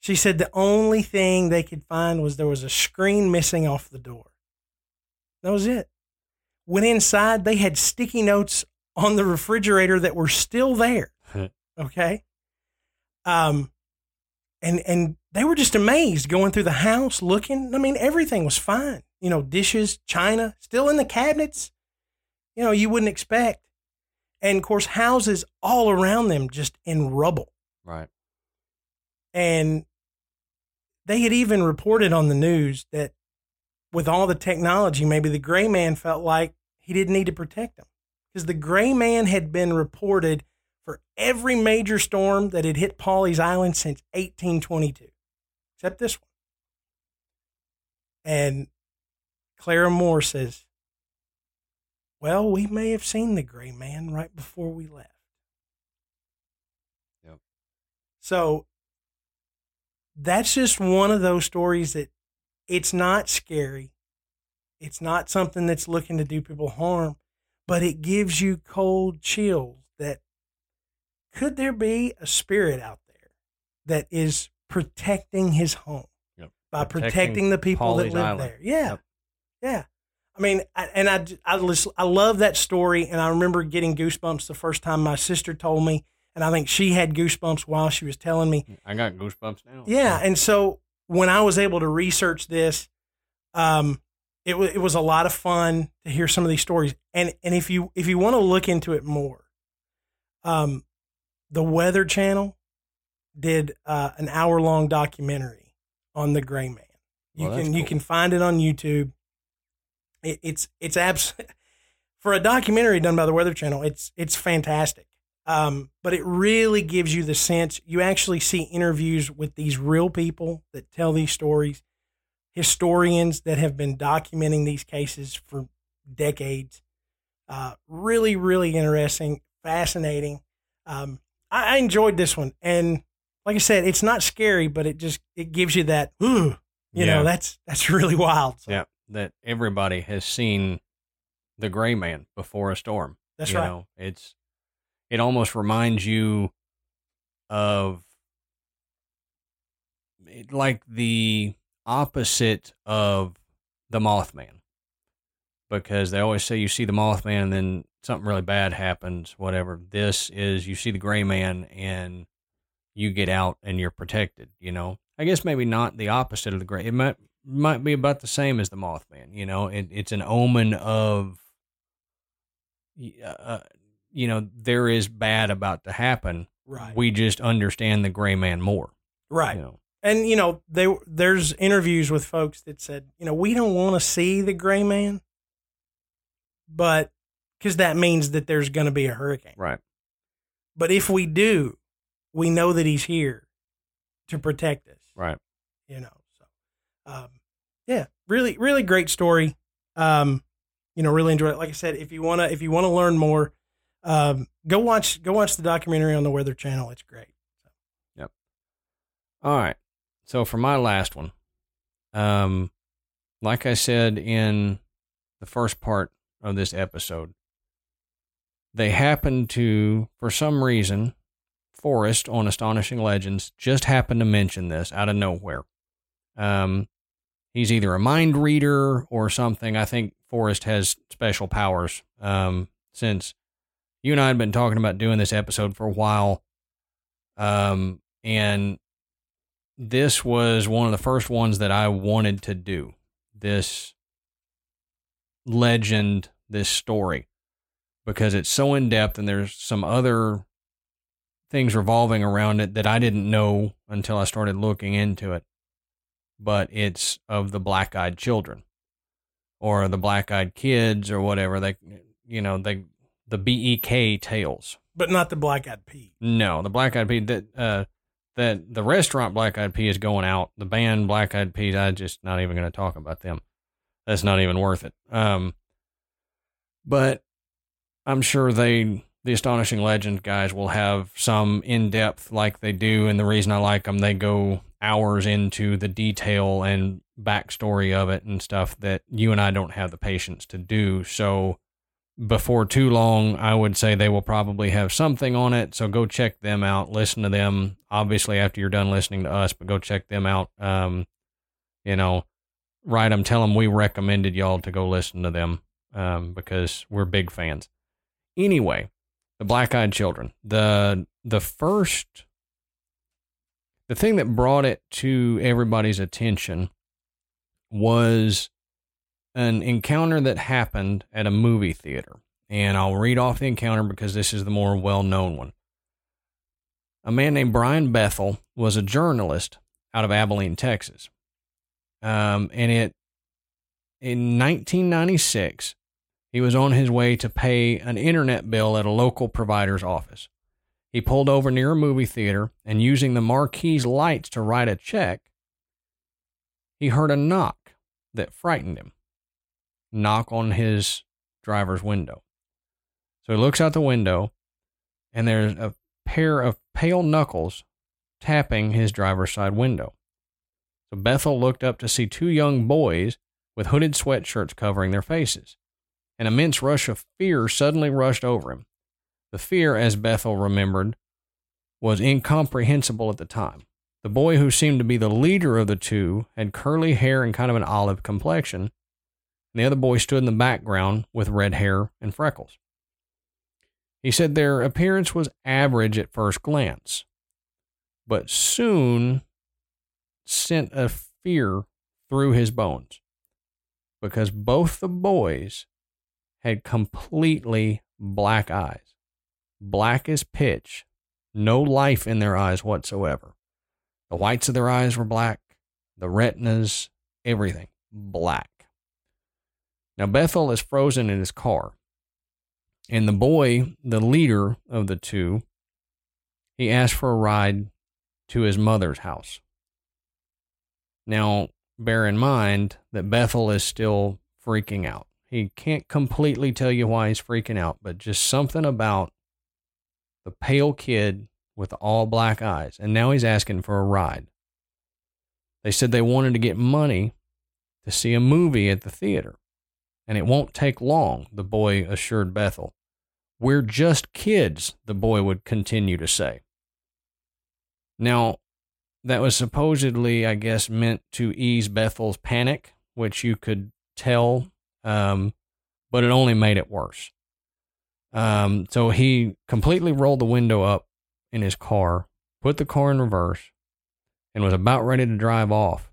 She said the only thing they could find was there was a screen missing off the door. That was it. Went inside, they had sticky notes on the refrigerator that were still there. Okay. Um, and and they were just amazed going through the house looking. I mean, everything was fine. You know, dishes, china, still in the cabinets. You know, you wouldn't expect. And of course, houses all around them just in rubble. Right. And they had even reported on the news that with all the technology, maybe the gray man felt like he didn't need to protect them because the gray man had been reported for every major storm that had hit Pawleys Island since 1822, except this one. And Clara Moore says, Well, we may have seen the gray man right before we left. Yep. So that's just one of those stories that it's not scary. It's not something that's looking to do people harm, but it gives you cold chills that could there be a spirit out there that is protecting his home Yep. by Protecting protecting, the people Pawleys that live Island. there? Yeah. Yep. Yeah. I mean, I, and I, I, lis- I love that story. And I remember getting goosebumps the first time my sister told me. And I think she had goosebumps while she was telling me. I got goosebumps now. Yeah, and so when I was able to research this, um, it was it was a lot of fun to hear some of these stories. And and if you if you want to look into it more, um, the Weather Channel did uh, an hour long documentary on the Gray Man. You Well, can you can find it on YouTube. It, it's it's abs- for a documentary done by the Weather Channel. It's it's fantastic. Um, but it really gives you the sense you actually see interviews with these real people that tell these stories, historians that have been documenting these cases for decades. Uh, really, really interesting, fascinating. Um, I, I enjoyed this one, and like I said, it's not scary, but it just it gives you that, ooh, you Yeah. know, that's that's really wild. So, Yeah, that everybody has seen the gray man before a storm. that's you right. Know, it's it almost reminds you of like the opposite of the Mothman, because they always say you see the Mothman and then something really bad happens. Whatever. This is you see the gray man and you get out and you're protected. You know, I guess maybe not the opposite of the gray. It might might be about the same as the Mothman. You know, it, it's an omen of uh, you know, there is bad about to happen. Right. We just understand the gray man more. right. You know, and you know they there's interviews with folks that said you know we don't want to see the gray man but because that means that there's going to be a hurricane right. but if we do we know that he's here to protect us Right. you know so um yeah really really great story um you know really enjoyed it like i said if you want to if you want to learn more um go watch go watch the documentary on the weather channel it's great Yep. All right. So for my last one, um, like I said in the first part of this episode, they happened to, for some reason, Forrest on Astonishing Legends just happened to mention this out of nowhere. Um, he's either a mind reader or something. I think Forrest has special powers. Um, since you and I had been talking about doing this episode for a while, um, and this was one of the first ones that I wanted to do. This legend, this story, because it's so in depth and there's some other things revolving around it that I didn't know until I started looking into it. But it's of the black eyed children or the black eyed kids or whatever. They, you know, they, the BEK tales. but not the black eyed pea No, the Black Eyed Peas. That uh, that the restaurant Black Eyed Pea is going out. The band Black Eyed Peas. I just not even going to talk about them. That's not even worth it. Um, but I'm sure they, the astonishing legend guys, will have some in depth like they do. And the reason I like them, they go hours into the detail and backstory of it and stuff that you and I don't have the patience to do. So before too long, I would say they will probably have something on it. So go check them out. Listen to them. Obviously, after you're done listening to us, but go check them out. Um, you know, write them, tell them we recommended y'all to go listen to them um, because we're big fans. Anyway, the Black Eyed Children. The the first, the thing that brought it to everybody's attention was an encounter that happened at a movie theater. And I'll read off the encounter because this is the more well known one. A man named Brian Bethel was a journalist out of Abilene, Texas. Um, and it in 1996, he was on his way to pay an internet bill at a local provider's office. He pulled over near a movie theater and using the marquee's lights to write a check, he heard a knock that frightened him. Knock on his driver's window. So he looks out the window and there's a pair of pale knuckles tapping his driver's side window. So Bethel looked up to see two young boys with hooded sweatshirts covering their faces. An immense rush of fear suddenly rushed over him. The fear, as Bethel remembered, was incomprehensible at the time. The boy who seemed to be the leader of the two had curly hair and kind of an olive complexion. And the other boy stood in the background with red hair and freckles. He said their appearance was average at first glance, but soon sent a fear through his bones because both the boys had completely black eyes, black as pitch, no life in their eyes whatsoever. The whites of their eyes were black, the retinas, everything black. Now, Bethel is frozen in his car. And the boy, the leader of the two, he asked for a ride to his mother's house. Now, bear in mind that Bethel is still freaking out. He can't completely tell you why he's freaking out, but just something about the pale kid with all black eyes. And now he's asking for a ride. They said they wanted to get money to see a movie at the theater. And it won't take long, the boy assured Bethel. We're just kids, the boy would continue to say. Now, that was supposedly, I guess, meant to ease Bethel's panic, which you could tell, um, but it only made it worse. Um, so he completely rolled the window up in his car, put the car in reverse, and was about ready to drive off.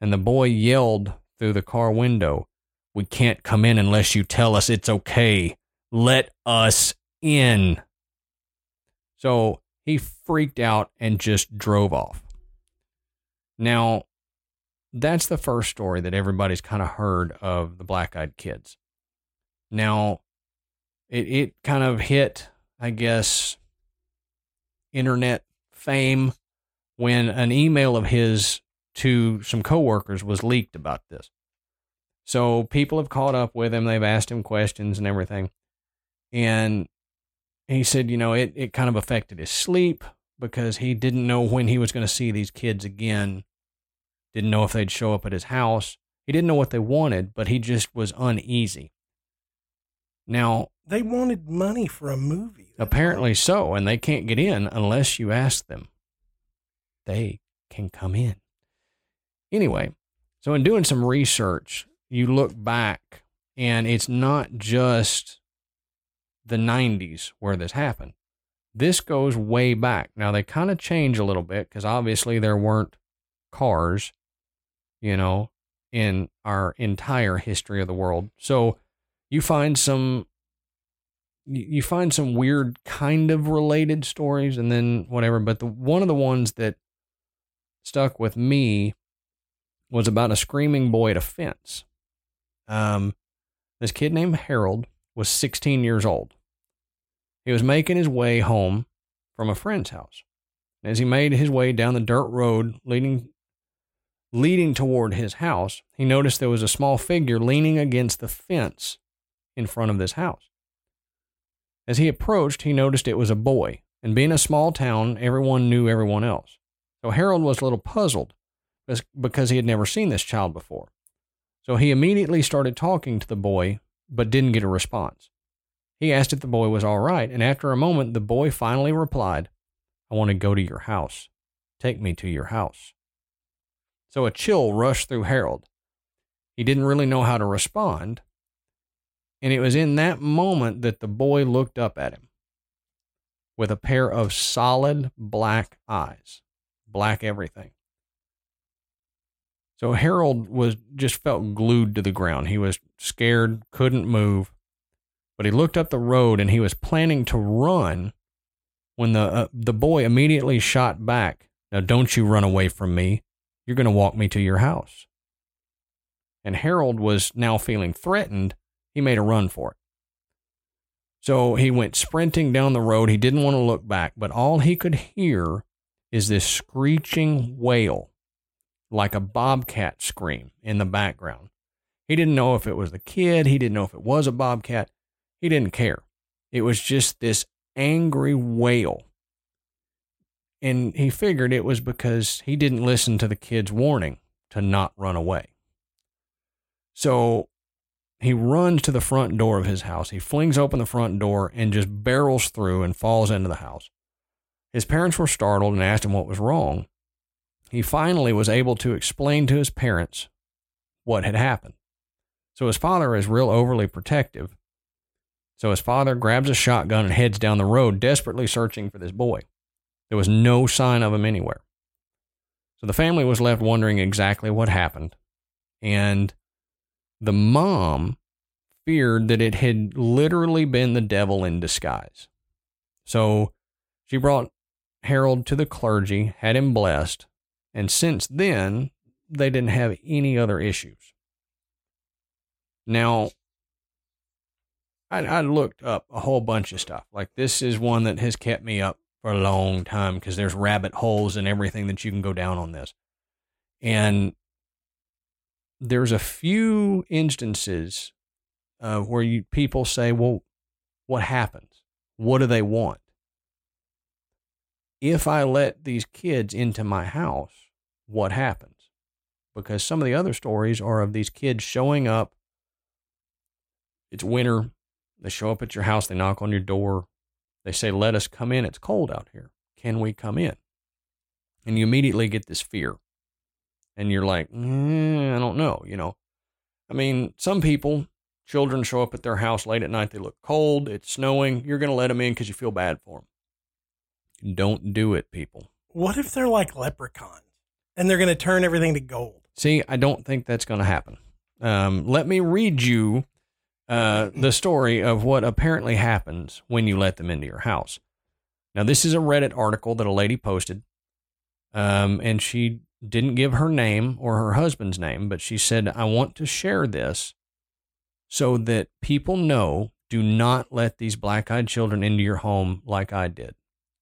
And the boy yelled through the car window, We can't come in unless you tell us it's okay. Let us in. So he freaked out and just drove off. Now, that's the first story that everybody's kind of heard of the black eyed kids. Now, it, it kind of hit, I guess, internet fame when an email of his to some coworkers was leaked about this. So people have caught up with him, they've asked him questions and everything. And he said, you know, it, it kind of affected his sleep because he didn't know when he was going to see these kids again didn't know if they'd show up at his house. He didn't know what they wanted, but he just was uneasy. Now, they wanted money for a movie. Apparently so, and they can't get in unless you ask them. They can come in. Anyway, so in doing some research, you look back and it's not just the 90s where this happened. This goes way back. Now, they kind of change a little bit because obviously there weren't cars you know, in our entire history of the world. So you find some you find some weird kind of related stories and then whatever, but the one of the ones that stuck with me was about a screaming boy at a fence. Um, this kid named Harold was 16 years old. He was making his way home from a friend's house. As he made his way down the dirt road leading Leading toward his house, he noticed there was a small figure leaning against the fence in front of this house. As he approached, he noticed it was a boy, and being a small town, everyone knew everyone else. So Harold was a little puzzled because he had never seen this child before. So he immediately started talking to the boy, but didn't get a response. He asked if the boy was all right, and after a moment, the boy finally replied, I want to go to your house. Take me to your house. So a chill rushed through Harold. He didn't really know how to respond. And it was in that moment that the boy looked up at him with a pair of solid black eyes, black everything. So Harold was just felt glued to the ground. He was scared, couldn't move. But he looked up the road and he was planning to run when the uh, the boy immediately shot back Now don't you run away from me. You're going to walk me to your house. And Harold was now feeling threatened. He made a run for it. So he went sprinting down the road. He didn't want to look back, but all he could hear is this screeching wail, like a bobcat scream in the background. He didn't know if it was the kid, he didn't know if it was a bobcat. He didn't care. It was just this angry wail. And he figured it was because he didn't listen to the kid's warning to not run away. So he runs to the front door of his house. He flings open the front door and just barrels through and falls into the house. His parents were startled and asked him what was wrong. He finally was able to explain to his parents what had happened. So his father is real overly protective. So his father grabs a shotgun and heads down the road, desperately searching for this boy. There was no sign of him anywhere. So the family was left wondering exactly what happened. And the mom feared that it had literally been the devil in disguise. So she brought Harold to the clergy, had him blessed, and since then, they didn't have any other issues. Now, I, I looked up a whole bunch of stuff. Like, this is one that has kept me up for a long time because there's rabbit holes and everything that you can go down on this. And there's a few instances uh, where you people say, "Well, what happens? What do they want?" If I let these kids into my house, what happens? Because some of the other stories are of these kids showing up. It's winter. They show up at your house. They knock on your door. They say, "Let us come in. It's cold out here. Can we come in?" And you immediately get this fear and you're like, mm, I don't know, you know. I mean, some people, children show up at their house late at night, they look cold, it's snowing, you're going to let them in because you feel bad for them. Don't do it, people. What if they're like leprechauns and they're going to turn everything to gold? See, I don't think that's going to happen. Um, let me read you uh, the story of what apparently happens when you let them into your house. Now, this is a Reddit article that a lady posted, um, and she didn't give her name or her husband's name, but she said, I want to share this so that people know do not let these black eyed children into your home like I did.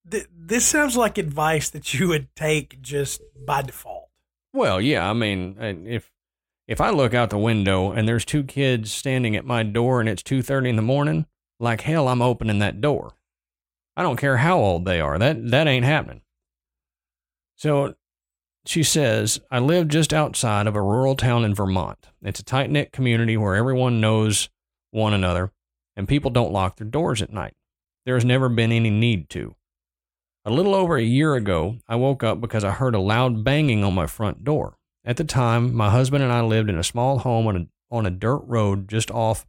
This sounds like advice that you would take just by default. Well, yeah, I mean, if if I look out the window and there's two kids standing at my door and it's 2:30 in the morning, like hell I'm opening that door. I don't care how old they are. That that ain't happening. So she says, I live just outside of a rural town in Vermont. It's a tight knit community where everyone knows one another and people don't lock their doors at night. There has never been any need to. A little over a year ago, I woke up because I heard a loud banging on my front door. At the time, my husband and I lived in a small home on a, on a dirt road just off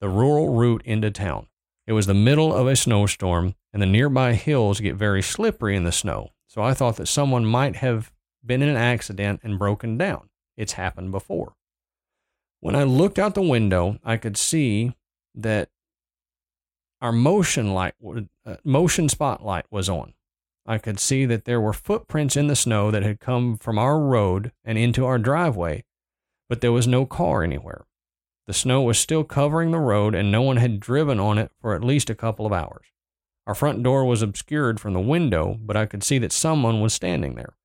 the rural route into town. It was the middle of a snowstorm, and the nearby hills get very slippery in the snow, so I thought that someone might have been in an accident and broken down. It's happened before. When I looked out the window, I could see that our motion light, uh, motion spotlight was on. I could see that there were footprints in the snow that had come from our road and into our driveway, but there was no car anywhere. The snow was still covering the road and no one had driven on it for at least a couple of hours. Our front door was obscured from the window, but I could see that someone was standing there.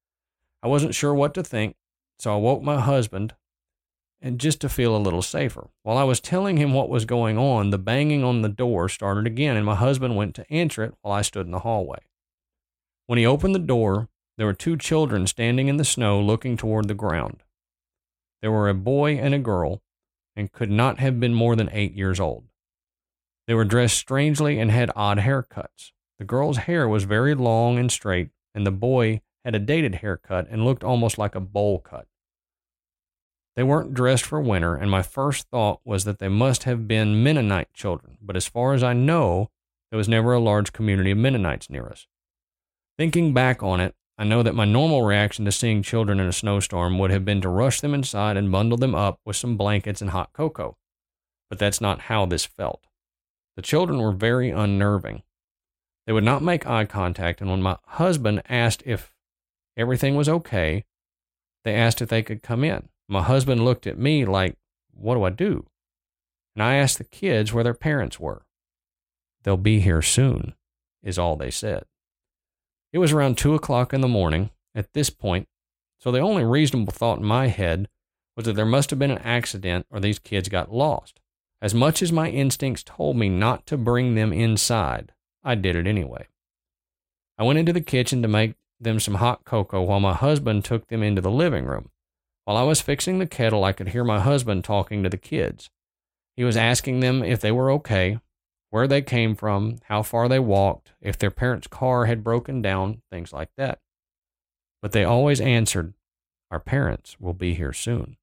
I wasn't sure what to think, so I woke my husband and just to feel a little safer. While I was telling him what was going on, the banging on the door started again, and my husband went to answer it while I stood in the hallway. When he opened the door, there were two children standing in the snow looking toward the ground. There were a boy and a girl, and could not have been more than eight years old. They were dressed strangely and had odd haircuts. The girl's hair was very long and straight, and the boy had a dated haircut and looked almost like a bowl cut. They weren't dressed for winter, and my first thought was that they must have been Mennonite children, but as far as I know, there was never a large community of Mennonites near us. Thinking back on it, I know that my normal reaction to seeing children in a snowstorm would have been to rush them inside and bundle them up with some blankets and hot cocoa. But that's not how this felt. The children were very unnerving. They would not make eye contact, and when my husband asked if Everything was okay. They asked if they could come in. My husband looked at me like, What do I do? And I asked the kids where their parents were. They'll be here soon, is all they said. It was around two o'clock in the morning at this point, so the only reasonable thought in my head was that there must have been an accident or these kids got lost. As much as my instincts told me not to bring them inside, I did it anyway. I went into the kitchen to make them some hot cocoa while my husband took them into the living room. While I was fixing the kettle, I could hear my husband talking to the kids. He was asking them if they were okay, where they came from, how far they walked, if their parents' car had broken down, things like that. But they always answered, Our parents will be here soon.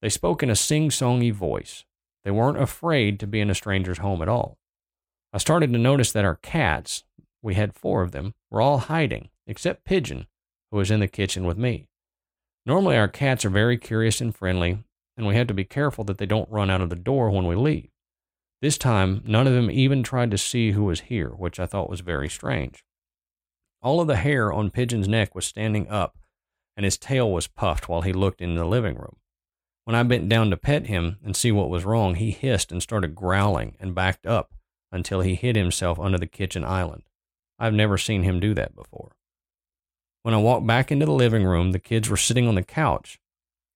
They spoke in a sing songy voice. They weren't afraid to be in a stranger's home at all. I started to notice that our cats, we had four of them, were all hiding, except Pigeon, who was in the kitchen with me. Normally, our cats are very curious and friendly, and we have to be careful that they don't run out of the door when we leave. This time, none of them even tried to see who was here, which I thought was very strange. All of the hair on Pigeon's neck was standing up, and his tail was puffed while he looked in the living room. When I bent down to pet him and see what was wrong, he hissed and started growling and backed up until he hid himself under the kitchen island. I've never seen him do that before. When I walked back into the living room, the kids were sitting on the couch,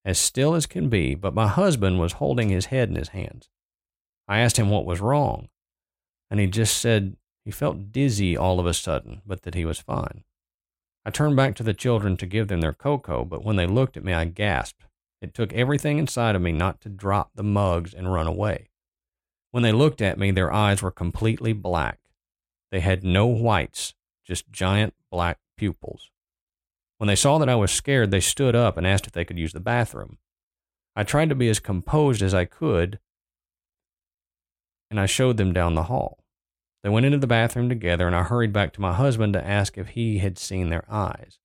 as still as can be, but my husband was holding his head in his hands. I asked him what was wrong, and he just said he felt dizzy all of a sudden, but that he was fine. I turned back to the children to give them their cocoa, but when they looked at me, I gasped. It took everything inside of me not to drop the mugs and run away. When they looked at me, their eyes were completely black. They had no whites, just giant black pupils. When they saw that I was scared, they stood up and asked if they could use the bathroom. I tried to be as composed as I could, and I showed them down the hall. They went into the bathroom together, and I hurried back to my husband to ask if he had seen their eyes.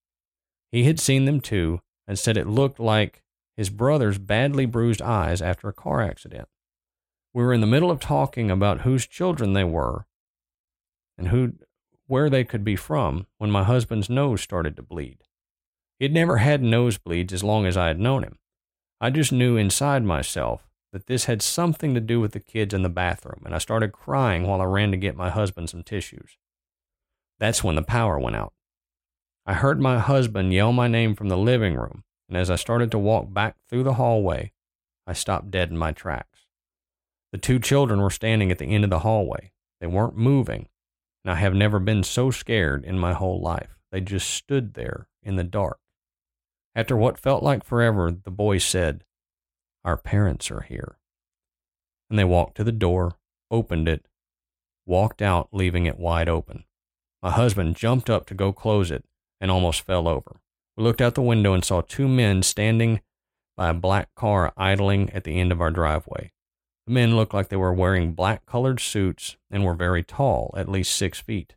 He had seen them too, and said it looked like his brother's badly bruised eyes after a car accident. We were in the middle of talking about whose children they were and who, where they could be from when my husband's nose started to bleed. He had never had nosebleeds as long as I had known him. I just knew inside myself that this had something to do with the kids in the bathroom, and I started crying while I ran to get my husband some tissues. That's when the power went out. I heard my husband yell my name from the living room, and as I started to walk back through the hallway, I stopped dead in my tracks. The two children were standing at the end of the hallway. They weren't moving, and I have never been so scared in my whole life. They just stood there in the dark. After what felt like forever, the boy said, our parents are here. And they walked to the door, opened it, walked out, leaving it wide open. My husband jumped up to go close it and almost fell over. We looked out the window and saw two men standing by a black car idling at the end of our driveway. The men looked like they were wearing black colored suits and were very tall, at least six feet.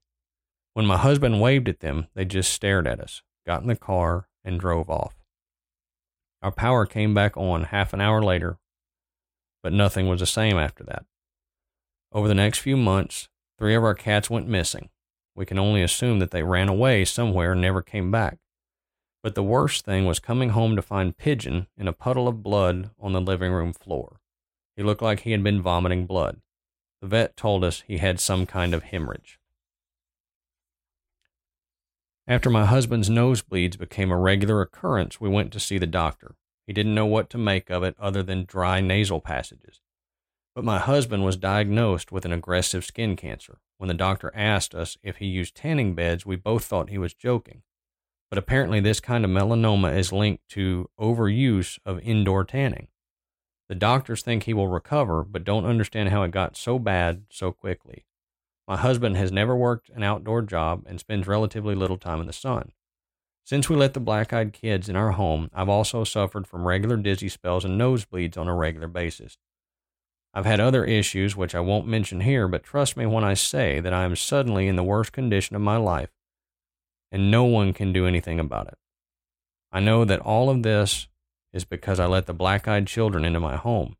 When my husband waved at them, they just stared at us, got in the car, and drove off. Our power came back on half an hour later, but nothing was the same after that. Over the next few months, three of our cats went missing. We can only assume that they ran away somewhere and never came back. But the worst thing was coming home to find Pigeon in a puddle of blood on the living room floor. He looked like he had been vomiting blood. The vet told us he had some kind of hemorrhage. After my husband's nosebleeds became a regular occurrence, we went to see the doctor. He didn't know what to make of it other than dry nasal passages. But my husband was diagnosed with an aggressive skin cancer. When the doctor asked us if he used tanning beds, we both thought he was joking. But apparently, this kind of melanoma is linked to overuse of indoor tanning. The doctors think he will recover, but don't understand how it got so bad so quickly. My husband has never worked an outdoor job and spends relatively little time in the sun. Since we let the black eyed kids in our home, I've also suffered from regular dizzy spells and nosebleeds on a regular basis. I've had other issues which I won't mention here, but trust me when I say that I am suddenly in the worst condition of my life, and no one can do anything about it. I know that all of this is because I let the black eyed children into my home.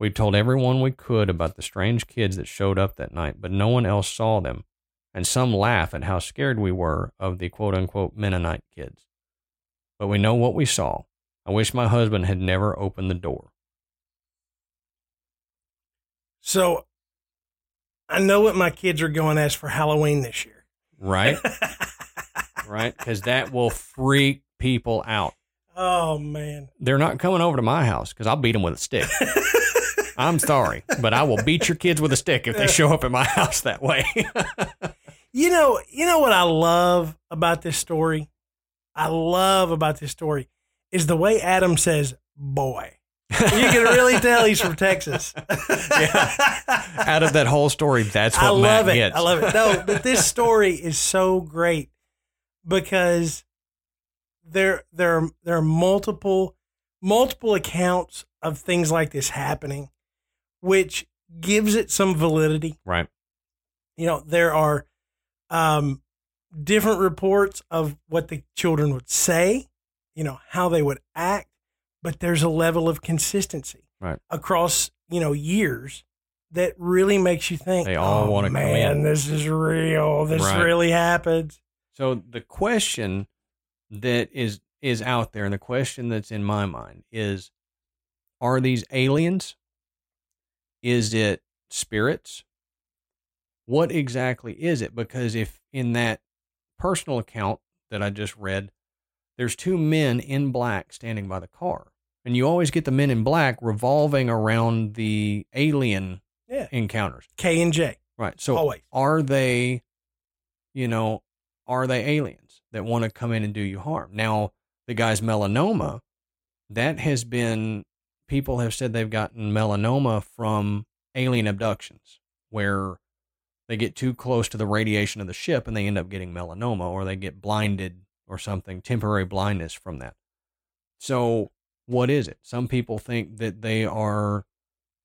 We told everyone we could about the strange kids that showed up that night, but no one else saw them, and some laugh at how scared we were of the quote unquote Mennonite kids. but we know what we saw. I wish my husband had never opened the door. So I know what my kids are going as for Halloween this year. Right? right? Because that will freak people out. Oh man. They're not coming over to my house because I'll beat them with a stick. I'm sorry, but I will beat your kids with a stick if they show up at my house that way. You know, you know what I love about this story? I love about this story is the way Adam says boy. You can really tell he's from Texas. Out of that whole story, that's what I love Matt it. gets. I love it. No, but this story is so great because there there are, there are multiple multiple accounts of things like this happening, which gives it some validity. Right. You know, there are um, different reports of what the children would say, you know, how they would act, but there's a level of consistency Right. across, you know, years that really makes you think, They all oh, wanna come man, in." this is real. This Right. really happens. So the question that is is out there, and the question that's in my mind is: Are these aliens? Is it spirits? What exactly is it? Because if in that personal account that I just read, there's two men in black standing by the car, and you always get the men in black revolving around the alien Yeah. encounters. K and J, Right. So always. are they, you know, are they aliens that want to come in and do you harm? Now, the guy's melanoma, that has been, people have said they've gotten melanoma from alien abductions where they get too close to the radiation of the ship and they end up getting melanoma or they get blinded or something, temporary blindness from that. So, what is it? Some people think that they are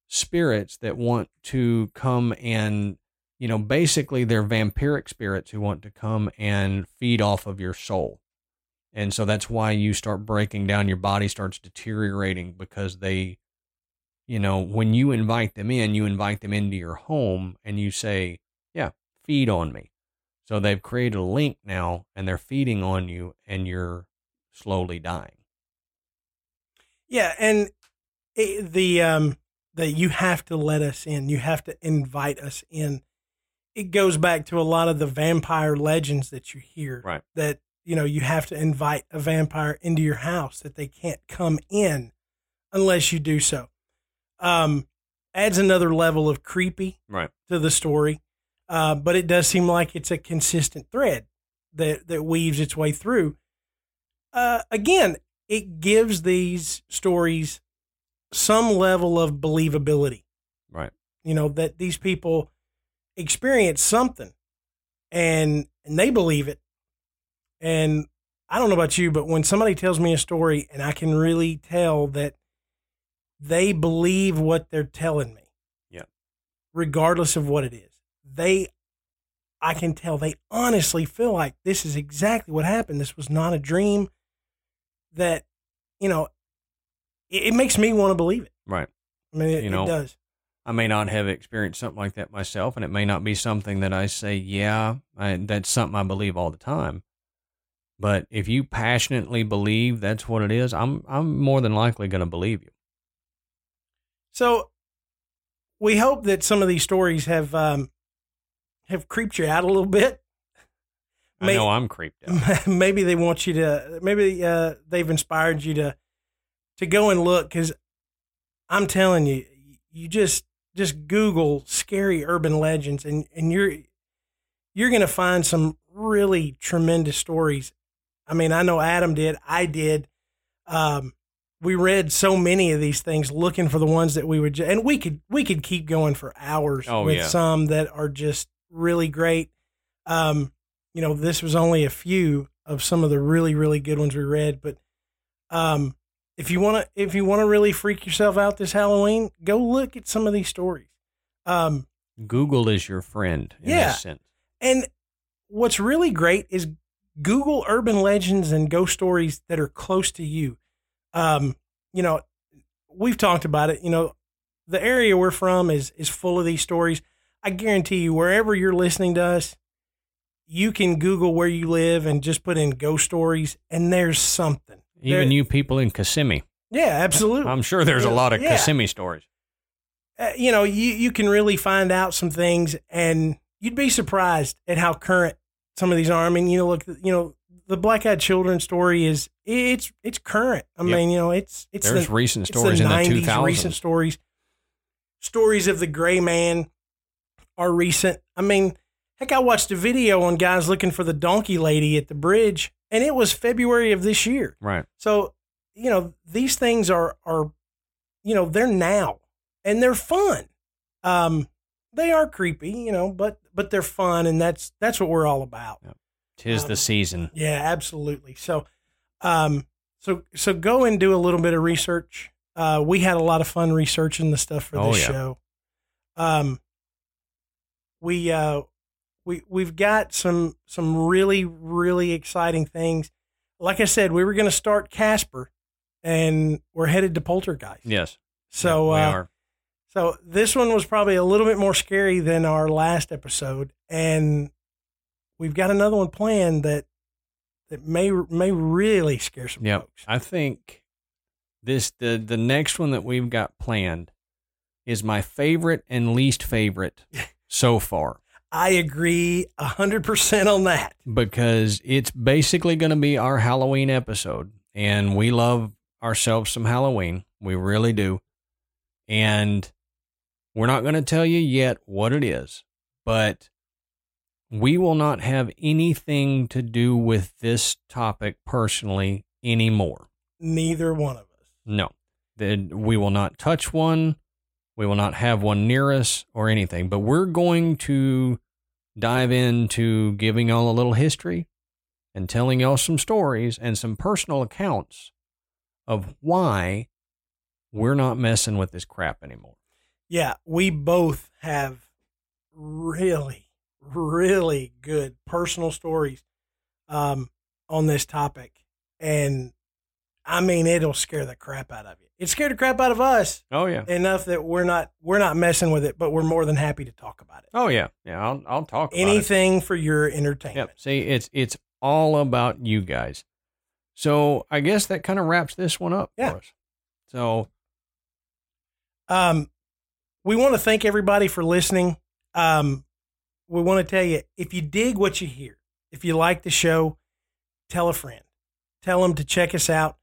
spirits that want to come and you know, basically they're vampiric spirits who want to come and feed off of your soul. And so that's why you start breaking down, your body starts deteriorating because they, you know, when you invite them in, you invite them into your home and you say, yeah, feed on me. So they've created a link now and they're feeding on you and you're slowly dying. Yeah, and it, the um that you have to let us in. You have to invite us in. It goes back to a lot of the vampire legends that you hear. Right. That you know you have to invite a vampire into your house that they can't come in unless you do so. Um, adds another level of creepy Right. to the story, uh, but it does seem like it's a consistent thread that that weaves its way through. Uh, again, it gives these stories some level of believability. Right. You know that these people experience something, and and they believe it. And I don't know about you, but when somebody tells me a story and I can really tell that they believe what they're telling me, Yeah. regardless of what it is, they, I can tell they honestly feel like this is exactly what happened. This was not a dream. That, you know, it, it makes me want to believe it. Right. I mean, it, You know, it does. I may not have experienced something like that myself, and it may not be something that I say, yeah, I, that's something I believe all the time. But if you passionately believe that's what it is, I'm I'm more than likely going to believe you. So we hope that some of these stories have um, have creeped you out a little bit. I May- know I'm creeped out. maybe they want you to maybe uh, they've inspired you to to go and look because i'm telling you you just just google scary urban legends and and you're you're gonna find some really tremendous stories i mean i know adam did i did um we read so many of these things looking for the ones that we would and we could we could keep going for hours Oh, with yeah. some that are just really great um you know, this was only a few of some of the really, really good ones we read. But um, if you want to, if you want to really freak yourself out this Halloween, go look at some of these stories. Um, Google is your friend in Yeah. sense. and what's really great is Google urban legends and ghost stories that are close to you. Um, you know, we've talked about it. You know, the area we're from is is full of these stories. I guarantee you, wherever you're listening to us, you can Google where you live and just put in ghost stories, and there's something. Even There- you people in Kissimmee. Yeah, absolutely. I'm sure there's a lot of Yeah. Kissimmee stories. uh, you know, you, you can really find out some things and you'd be surprised at how current some of these are. I mean, you know, look, you know, the black eyed children story is it's, it's current. I Yep. mean, you know, it's, it's, There's the, recent it's stories the in the 90s, 2000s. recent stories, stories of the gray man are recent. I mean, heck, I watched a video on guys looking for the donkey lady at the bridge and it was February of this year. Right. So, you know, these things are are you know, they're now and they're fun. Um they are creepy, you know, but but they're fun and that's that's what we're all about. Tis Um, the season. Yeah, absolutely. So um so so go and do a little bit of research. Uh we had a lot of fun researching the stuff for Oh, this yeah. show. Um we uh we we've got some some really really exciting things. Like I said, we were going to start Casper, and we're headed to Poltergeist. Yes. So we uh, are. So this one was probably a little bit more scary than our last episode, and we've got another one planned that that may may really scare some Yep. folks. I think this the the next one that we've got planned is my favorite and least favorite so far I agree a hundred percent on that. because it's basically going to be our Halloween episode and we love ourselves some Halloween. We really do. And we're not going to tell you yet what it is, but we will not have anything to do with this topic personally anymore. Neither one of us. No, that we will not touch one. We will not have one near us or anything, but we're going to dive into giving y'all a little history and telling y'all some stories and some personal accounts of why we're not messing with this crap anymore. Yeah, we both have really, really good personal stories um, on this topic. And I mean, it'll scare the crap out of you. It scared the crap out of us Oh yeah. enough that we're not we're not messing with it, but we're more than happy to talk about it. Oh yeah. Yeah, I'll I'll talk about it. Anything for your entertainment. Yep. See, it's it's all about you guys. So I guess that kind of wraps this one up Yeah. for us. So Um, we want to thank everybody for listening. Um, we want to tell you if you dig what you hear, if you like the show, tell a friend, tell them to check us out.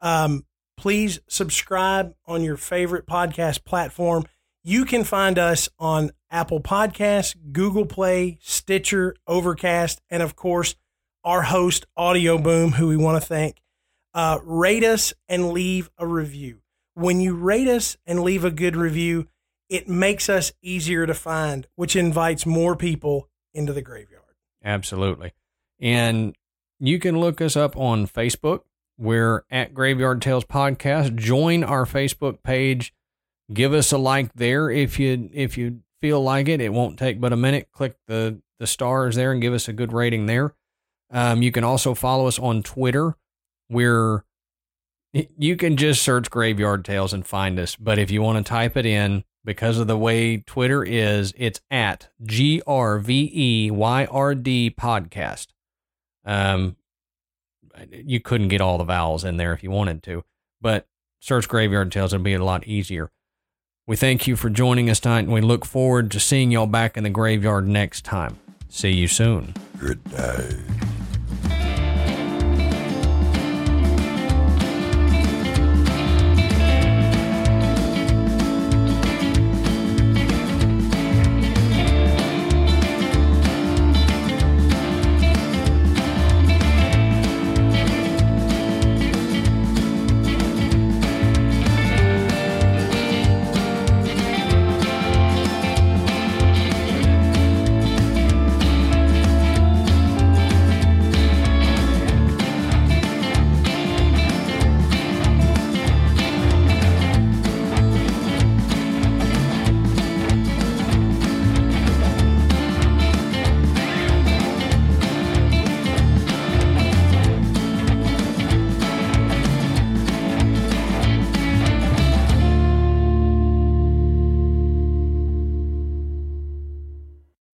Um, please subscribe on your favorite podcast platform. You can find us on Apple Podcasts, Google Play, Stitcher, Overcast, and of course, our host, Audioboom, who we want to thank. Uh, rate us and leave a review. When you rate us and leave a good review, it makes us easier to find, which invites more people into the graveyard. Absolutely. And you can look us up on Facebook. We're at Graveyard Tales Podcast. Join our Facebook page. Give us a like there if you if you feel like it. It won't take but a minute. Click the the stars there and give us a good rating there. Um, you can also follow us on Twitter. We're you can just search Graveyard Tales and find us. But if you want to type it in, because of the way Twitter is, it's at G R V E Y R D podcast. Um, you couldn't get all the vowels in there if you wanted to, but search Graveyard Tales it'll be a lot easier. We thank you for joining us tonight, and we look forward to seeing y'all back in the graveyard next time. See you soon. Good day.